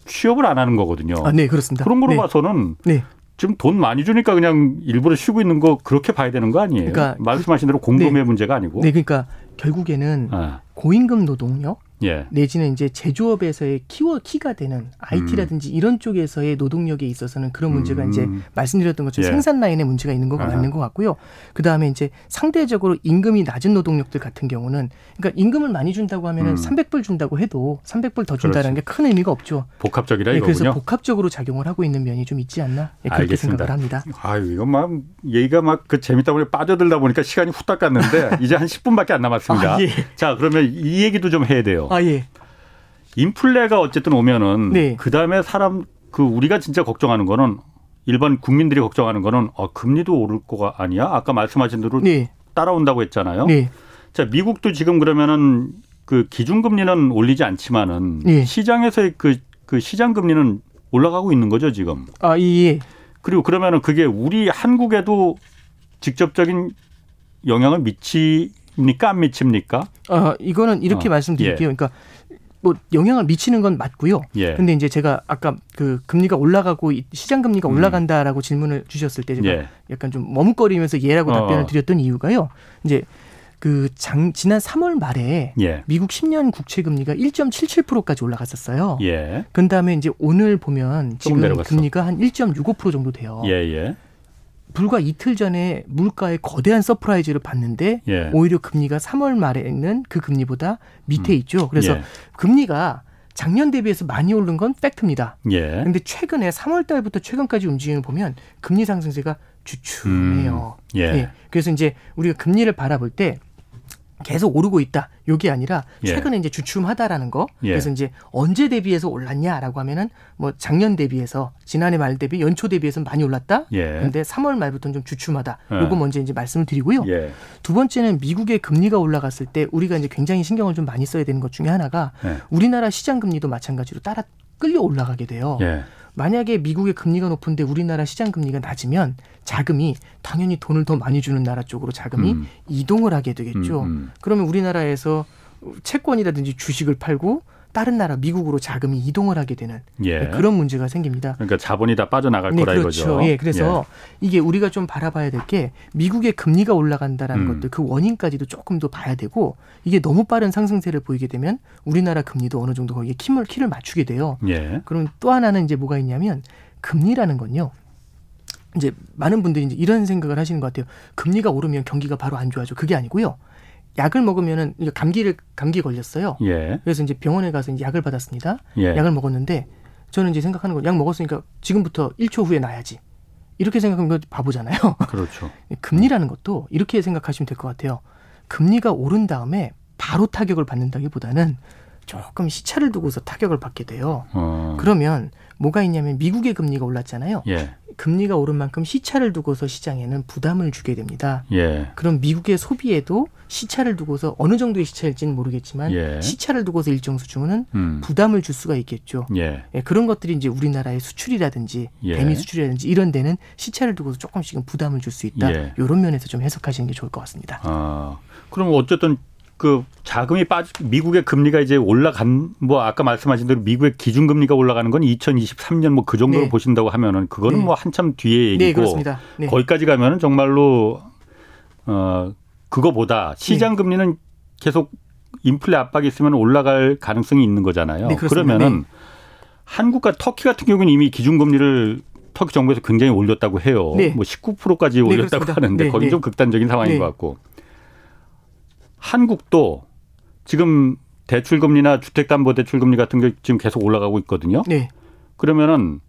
취업을 안 하는 거거든요. 아, 네, 그렇습니다. 그런 거로 네. 봐서는 네. 지금 돈 많이 주니까 그냥 일부러 쉬고 있는 거 그렇게 봐야 되는 거 아니에요? 그러니까 말씀하신 대로 공급의 네. 문제가 아니고. 네, 그러니까 결국에는 아. 고임금 노동력 예. 내지는 이제 제조업에서의 키워 키가 되는 IT라든지 음. 이런 쪽에서의 노동력에 있어서는 그런 문제가 음. 이제 말씀드렸던 것처럼 예. 생산 라인에 문제가 있는 거가 맞는 것 같고요. 그 다음에 이제 상대적으로 임금이 낮은 노동력들 같은 경우는 그러니까 임금을 많이 준다고 하면은 음. 300불 준다고 해도 300불 더 준다는 게 큰 의미가 없죠. 복합적이라 네, 이거군요. 그래서 복합적으로 작용을 하고 있는 면이 좀 있지 않나 네, 그렇게 알겠습니다. 생각을 합니다. 아유 이건 막 얘기가 막 그 재밌다 보니 빠져들다 보니까 시간이 후딱 갔는데 이제 한 10분밖에 안 남았습니다. 아, 예. 자 그러면 이 얘기도 좀 해야 돼요. 아 예. 인플레가 어쨌든 오면은 네. 그 다음에 사람 그 우리가 진짜 걱정하는 거는 일반 국민들이 걱정하는 거는 어, 금리도 오를 거가 아니야? 아까 말씀하신 대로 네. 따라온다고 했잖아요. 네. 자 미국도 지금 그러면은 그 기준금리는 올리지 않지만은 네. 시장에서의 그, 그 시장 금리는 올라가고 있는 거죠 지금. 아 예. 그리고 그러면은 그게 우리 한국에도 직접적인 영향을 미 칩니까 안 미칩니까? 아 이거는 이렇게 어. 말씀드릴게요. 예. 그러니까 뭐 영향을 미치는 건 맞고요. 예. 근데 이제 제가 아까 그 금리가 올라가고 시장 금리가 음. 올라간다라고 질문을 주셨을 때 제가 예. 약간 좀 머뭇거리면서 예라고 어. 답변을 드렸던 이유가요. 이제 그 장, 지난 3월 말에 예. 미국 10년 국채 금리가 1.77%까지 올라갔었어요. 예. 그 다음에 이제 오늘 보면 지금 금리가 한 1.65% 정도 돼요. 예, 예. 불과 이틀 전에 물가에 거대한 surprise를 봤는데 예. 오히려 금리가 3월 말에는 그 금리보다 밑에 음. 있죠. 그래서 예. 금리가 작년 대비해서 많이 오른 건 팩트입니다. 예. 근데 최근에 3월 달부터 최근까지 움직임을 보면 금리 상승세가 주춤해요. 음. 예. 예. 그래서 이제 우리가 금리를 바라볼 때 계속 오르고 있다. 요게 아니라 예. 최근에 예. 이제 주춤하다라는 거. 예. 그래서 이제 언제 대비해서 올랐냐라고 하면은 뭐 작년 대비해서 지난해 말 대비 연초 대비해서 많이 올랐다. 예. 근데 3월 말부터는 좀 주춤하다. 예. 요거 먼저 이제 말씀을 드리고요. 예. 두 번째는 미국의 금리가 올라갔을 때 우리가 이제 굉장히 신경을 좀 많이 써야 되는 것 중에 하나가 우리나라 시장 금리도 마찬가지로 따라 끌려 올라가게 돼요. 만약에 미국의 금리가 높은데 우리나라 시장 금리가 낮으면 자금이 당연히 돈을 더 많이 주는 나라 쪽으로 자금이 음. 이동을 하게 되겠죠. 음, 음. 그러면 우리나라에서 채권이라든지 주식을 팔고 다른 나라 미국으로 자금이 이동을 하게 되는 예. 네, 그런 문제가 생깁니다. 그러니까 자본이 다 빠져나갈 네, 거라 그렇죠. 이거죠. 예, 그래서 예. 이게 우리가 좀 바라봐야 될 게 미국의 금리가 올라간다라는 음. 것들 그 원인까지도 조금 더 봐야 되고 이게 너무 빠른 상승세를 보이게 되면 우리나라 금리도 어느 정도 거기에 키를 키를 맞추게 돼요. 예. 그럼 또 하나는 이제 뭐가 있냐면 금리라는 건요. 이제 많은 분들이 이제 이런 생각을 하시는 것 같아요. 금리가 오르면 경기가 바로 안 좋아져. 그게 아니고요. 약을 먹으면은 감기를 감기 걸렸어요. 예. 그래서 이제 병원에 가서 이제 약을 받았습니다. 예. 약을 먹었는데 저는 이제 생각하는 거약 먹었으니까 지금부터 1초 후에 나야지. 이렇게 생각하면 바보잖아요. 그렇죠. 금리라는 것도 이렇게 생각하시면 될 것 같아요. 금리가 오른 다음에 바로 타격을 받는다기보다는 조금 시차를 두고서 타격을 받게 돼요. 어. 그러면 뭐가 있냐면 미국의 금리가 올랐잖아요. 예. 금리가 오른 만큼 시차를 두고서 시장에는 부담을 주게 됩니다. 예. 그럼 미국의 소비에도 시차를 두고서 어느 정도의 시차일지는 모르겠지만 예. 시차를 두고서 일정 수준은 음. 부담을 줄 수가 있겠죠. 예. 예. 그런 것들이 이제 우리나라의 수출이라든지 예. 대미 수출이라든지 이런 데는 시차를 두고서 조금씩은 부담을 줄 수 있다. 이런 예. 면에서 좀 해석하시는 게 좋을 것 같습니다. 아, 그럼 어쨌든 그 자금이 빠지 미국의 금리가 이제 올라간 뭐 아까 말씀하신 대로 미국의 기준 금리가 올라가는 건 2023년 뭐 그 정도로 네. 보신다고 하면은 그거는 네. 뭐 한참 뒤에 네, 얘기고 네, 네. 거기까지 가면은 정말로 어 그거보다 시장 네. 금리는 계속 인플레 압박이 있으면 올라갈 가능성이 있는 거잖아요. 네, 그러면은 한국과 터키 같은 경우는 이미 기준 금리를 터키 정부에서 굉장히 올렸다고 해요. 뭐 19%까지 올렸다고 하는데 거기 좀 극단적인 상황인 것 같고. 한국도 지금 대출금리나 주택담보대출금리 같은 게 지금 계속 올라가고 있거든요. 네. 그러면은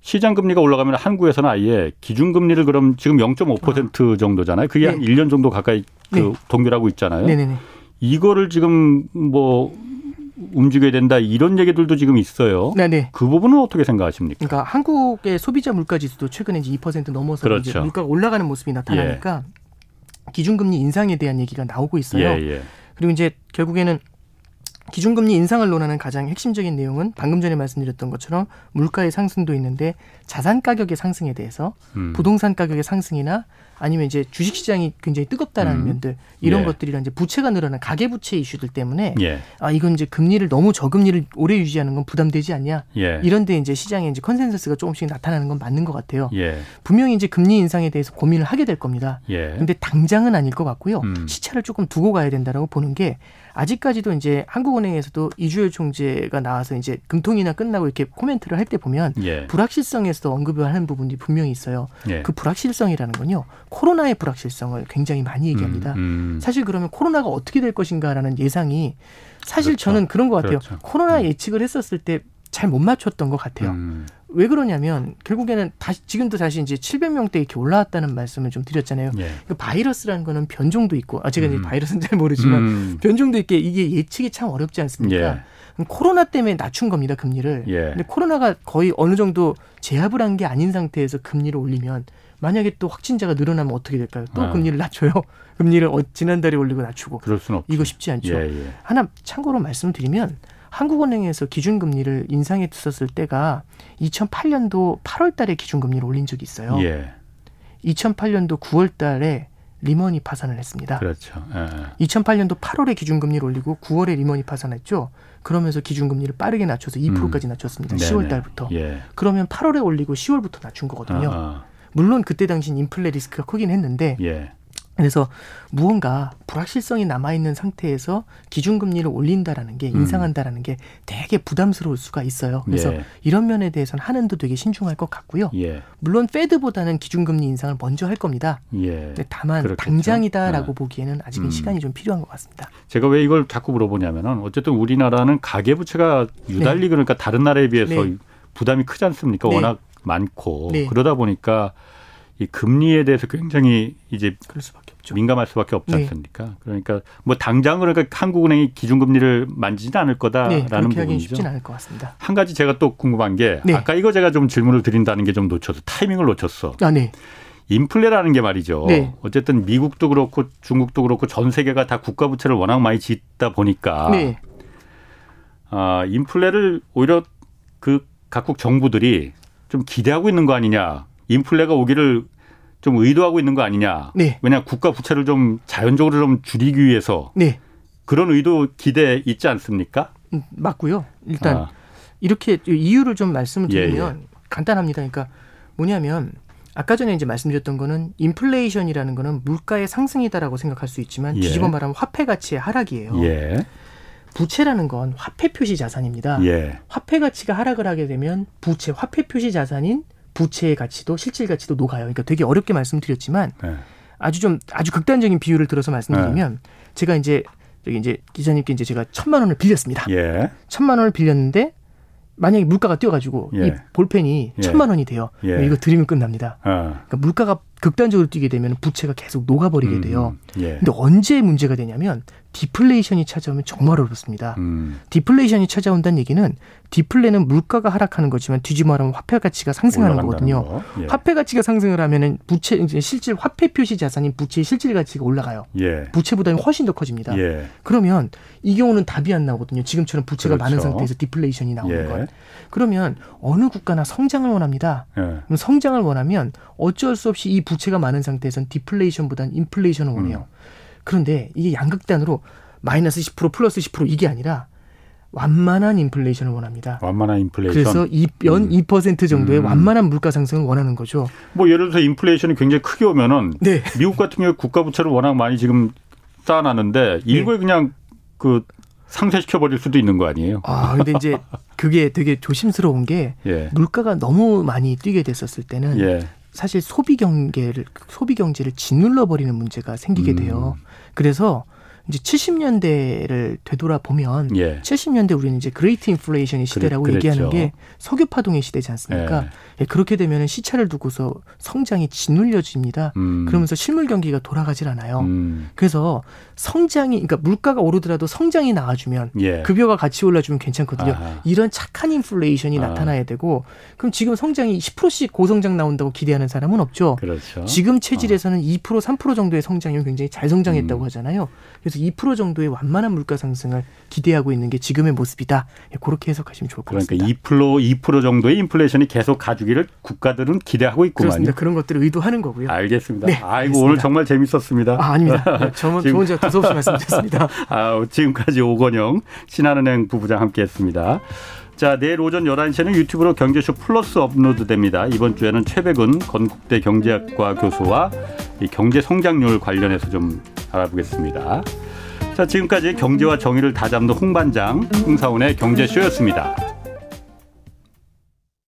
시장금리가 올라가면 한국에서는 아예 기준금리를 그럼 지금 0.5% 아. 정도잖아요. 그게 네. 한 1년 정도 가까이 그 네. 동결하고 있잖아요. 네네네. 이거를 지금 뭐 움직여야 된다 이런 얘기들도 지금 있어요. 네네. 그 부분은 어떻게 생각하십니까? 그러니까 한국의 소비자 물가 지수도 최근에 이제 2% 넘어서 그렇죠. 물가가 올라가는 모습이 나타나니까 예. 기준금리 인상에 대한 얘기가 나오고 있어요. 예, 예. 그리고 이제 결국에는 기준금리 인상을 논하는 가장 핵심적인 내용은 방금 전에 말씀드렸던 것처럼 물가의 상승도 있는데 자산 가격의 상승에 대해서 음. 부동산 가격의 상승이나 아니면 이제 주식 시장이 굉장히 뜨겁다라는 음. 면들 이런 예. 것들이랑 이제 부채가 늘어난 가계 부채 이슈들 때문에 예. 아 이건 이제 금리를 너무 저금리를 오래 유지하는 건 부담되지 않냐 예. 이런데 이제 시장에 이제 consensus가 조금씩 나타나는 건 맞는 것 같아요. 예. 분명히 이제 금리 인상에 대해서 고민을 하게 될 겁니다. 예. 근데 당장은 아닐 것 같고요. 음. 시차를 조금 두고 가야 된다라고 보는 게 아직까지도 이제 한국은행에서도 이주열 총재가 나와서 이제 금통이나 끝나고 이렇게 코멘트를 할 때 보면 예. 불확실성에서도 언급을 하는 부분이 분명히 있어요. 예. 그 불확실성이라는 건요. 코로나의 불확실성을 굉장히 많이 얘기합니다. 음, 음. 사실 그러면 코로나가 어떻게 될 것인가라는 예상이 사실 그렇죠. 저는 그런 것 같아요. 그렇죠. 코로나 음. 예측을 했었을 때 잘 못 맞췄던 것 같아요. 음. 왜 그러냐면 결국에는 다시 지금도 다시 이제 700명대 이렇게 올라왔다는 말씀을 좀 드렸잖아요. 예. 그 바이러스라는 거는 변종도 있고 아 제가 음. 이제 바이러스는 잘 모르지만 음. 변종도 있게 이게 예측이 참 어렵지 않습니까? 예. 코로나 때문에 낮춘 겁니다 금리를. 예. 근데 코로나가 거의 어느 정도 제압을 한 게 아닌 상태에서 금리를 올리면 만약에 또 확진자가 늘어나면 어떻게 될까요? 또 아. 금리를 낮춰요. 금리를 어, 지난달에 올리고 낮추고. 그럴 수는 없죠. 이거 쉽지 않죠. 예, 예. 하나 참고로 말씀드리면 한국은행에서 기준금리를 인상했었을 때가 2008년도 8월 달에 기준금리를 올린 적이 있어요. 예. 2008년도 9월 달에 리먼이 파산을 했습니다. 그렇죠. 예. 2008년도 8월에 기준금리를 올리고 9월에 리먼이 파산했죠. 그러면서 기준금리를 빠르게 낮춰서 2%까지 음. 낮췄습니다. 음. 10월 달부터. 예. 그러면 8월에 올리고 10월부터 낮춘 거거든요. 아, 아. 물론 그때 당시 인플레 리스크가 크긴 했는데 예. 그래서 무언가 불확실성이 남아있는 상태에서 기준금리를 올린다라는 게 음. 인상한다라는 게 되게 부담스러울 수가 있어요. 그래서 예. 이런 면에 대해서는 한은도 되게 신중할 것 같고요. 예. 물론 페드보다는 기준금리 인상을 먼저 할 겁니다. 예. 다만 그렇겠죠. 당장이다라고 네. 보기에는 아직은 음. 시간이 좀 필요한 것 같습니다. 제가 왜 이걸 자꾸 물어보냐면은 어쨌든 우리나라는 가계부채가 유달리 네. 그러니까 다른 나라에 비해서 네. 부담이 크지 않습니까? 네. 워낙 많고 네. 그러다 보니까 이 금리에 대해서 굉장히 이제 그럴 수밖에 없죠. 민감할 수밖에 없지 네. 않습니까? 그러니까 뭐 당장 그러니까 한국은행이 기준금리를 만지지는 않을 거다라는 네, 부분이죠. 쉽지는 않을 것 같습니다. 한 가지 제가 또 궁금한 게 네. 아까 이거 제가 좀 질문을 드린다는 게 좀 놓쳐서 타이밍을 놓쳤어. 아, 네. 인플레라는 게 말이죠. 네. 어쨌든 미국도 그렇고 중국도 그렇고 전 세계가 다 국가 부채를 워낙 많이 짓다 보니까 네. 아, 인플레를 오히려 그 각국 정부들이 좀 기대하고 있는 거 아니냐. 인플레가 오기를 좀 의도하고 있는 거 아니냐. 네. 왜냐 국가 부채를 좀 자연적으로 좀 줄이기 위해서 네. 그런 의도 기대 있지 않습니까? 음, 맞고요. 일단 아. 이렇게 이유를 좀 말씀을 예, 드리면 예, 예. 간단합니다. 그러니까 뭐냐면 아까 전에 이제 말씀드렸던 거는 인플레이션이라는 거는 물가의 상승이다라고 생각할 수 있지만 예. 뒤집어 말하면 화폐 가치의 하락이에요. 예. 부채라는 건 화폐 표시 자산입니다. 예. 화폐 가치가 하락을 하게 되면 부채, 화폐 표시 자산인 부채의 가치도 실질 가치도 녹아요. 그러니까 되게 어렵게 말씀드렸지만 네. 아주 좀 아주 극단적인 비유를 들어서 말씀드리면 네. 제가 이제 여기 이제 기자님께 이제 제가 천만 원을 빌렸습니다. 예. 천만 원을 빌렸는데 만약에 물가가 뛰어가지고 예. 이 볼펜이 예. 천만 원이 돼요. 예. 이거 드리면 끝납니다. 어. 그러니까 물가가 극단적으로 뛰게 되면 부채가 계속 녹아버리게 돼요. 음, 예. 근데 언제 문제가 되냐면 디플레이션이 찾아오면 정말 어렵습니다. 음. 디플레이션이 찾아온다는 얘기는 디플레는 물가가 하락하는 거지만 뒤집어 말하면 화폐 가치가 상승하는 거거든요. 예. 화폐 가치가 상승을 하면은 부채 이제 실질 화폐 표시 자산인 부채의 실질 가치가 올라가요. 예. 부채 부담이 훨씬 더 커집니다. 예. 그러면 이 경우는 답이 안 나오거든요. 지금처럼 부채가 그렇죠. 많은 상태에서 디플레이션이 나오는 예. 것. 그러면 어느 국가나 성장을 원합니다. 예. 그럼 성장을 원하면 어쩔 수 없이 이 부채가 많은 상태에서는 디플레이션보다는 인플레이션을 원해요. 음. 그런데 이게 양극단으로 마이너스 10% 플러스 10% 이게 아니라 완만한 인플레이션을 원합니다. 완만한 인플레이션. 그래서 이, 연 음. 2% 정도의 음. 완만한 물가 상승을 원하는 거죠. 뭐 예를 들어서 인플레이션이 굉장히 크게 오면은 네. 미국 같은 경우에 국가 부채를 워낙 많이 지금 쌓아놨는데 일부에 네. 그냥 그 상쇄시켜 버릴 수도 있는 거 아니에요? 아, 근데 이제 그게 되게 조심스러운 게 예. 물가가 너무 많이 뛰게 됐었을 때는 예. 사실 소비 경계를 소비 경제를 짓눌러 버리는 문제가 생기게 음. 돼요. 그래서 이제 70년대를 되돌아 보면 예. 70년대 우리는 이제 Great Inflation의 시대라고 그랬, 얘기하는 게 석유 파동의 시대지 않습니까? 예. 예, 그렇게 되면 시차를 두고서 성장이 짓눌려집니다. 음. 그러면서 실물 경기가 돌아가질 않아요. 음. 그래서 성장이 그러니까 물가가 오르더라도 성장이 나와주면 예. 급여가 같이 올라주면 괜찮거든요. 아하. 이런 착한 인플레이션이 아. 나타나야 되고 그럼 지금 성장이 10%씩 고성장 나온다고 기대하는 사람은 없죠. 그렇죠. 지금 체질에서는 어. 2% 3% 정도의 성장이면 굉장히 잘 성장했다고 음. 하잖아요. 그래서 2% 정도의 완만한 물가 상승을 기대하고 있는 게 지금의 모습이다. 예, 그렇게 해석하시면 좋을 것 그러니까 같습니다. 그러니까 2% 2% 정도의 인플레이션이 계속 가주기를 국가들은 기대하고 있구만요. 그렇습니다. 그런 것들을 의도하는 거고요. 알겠습니다. 네, 아이고 알겠습니다. 오늘 정말 재밌었습니다. 아, 아닙니다. 네, 저는 저 혼자 두서없이 말씀드렸습니다. 아, 지금까지 오건영 신한은행 부부장 함께했습니다. 자, 내일 오전 11시에는 유튜브로 경제쇼 플러스 업로드됩니다. 이번 주에는 최백은 건국대 경제학과 교수와 이 경제 성장률 관련해서 좀 알아보겠습니다. 자, 지금까지 경제와 정의를 다잡는 홍반장 홍사원의 경제쇼였습니다.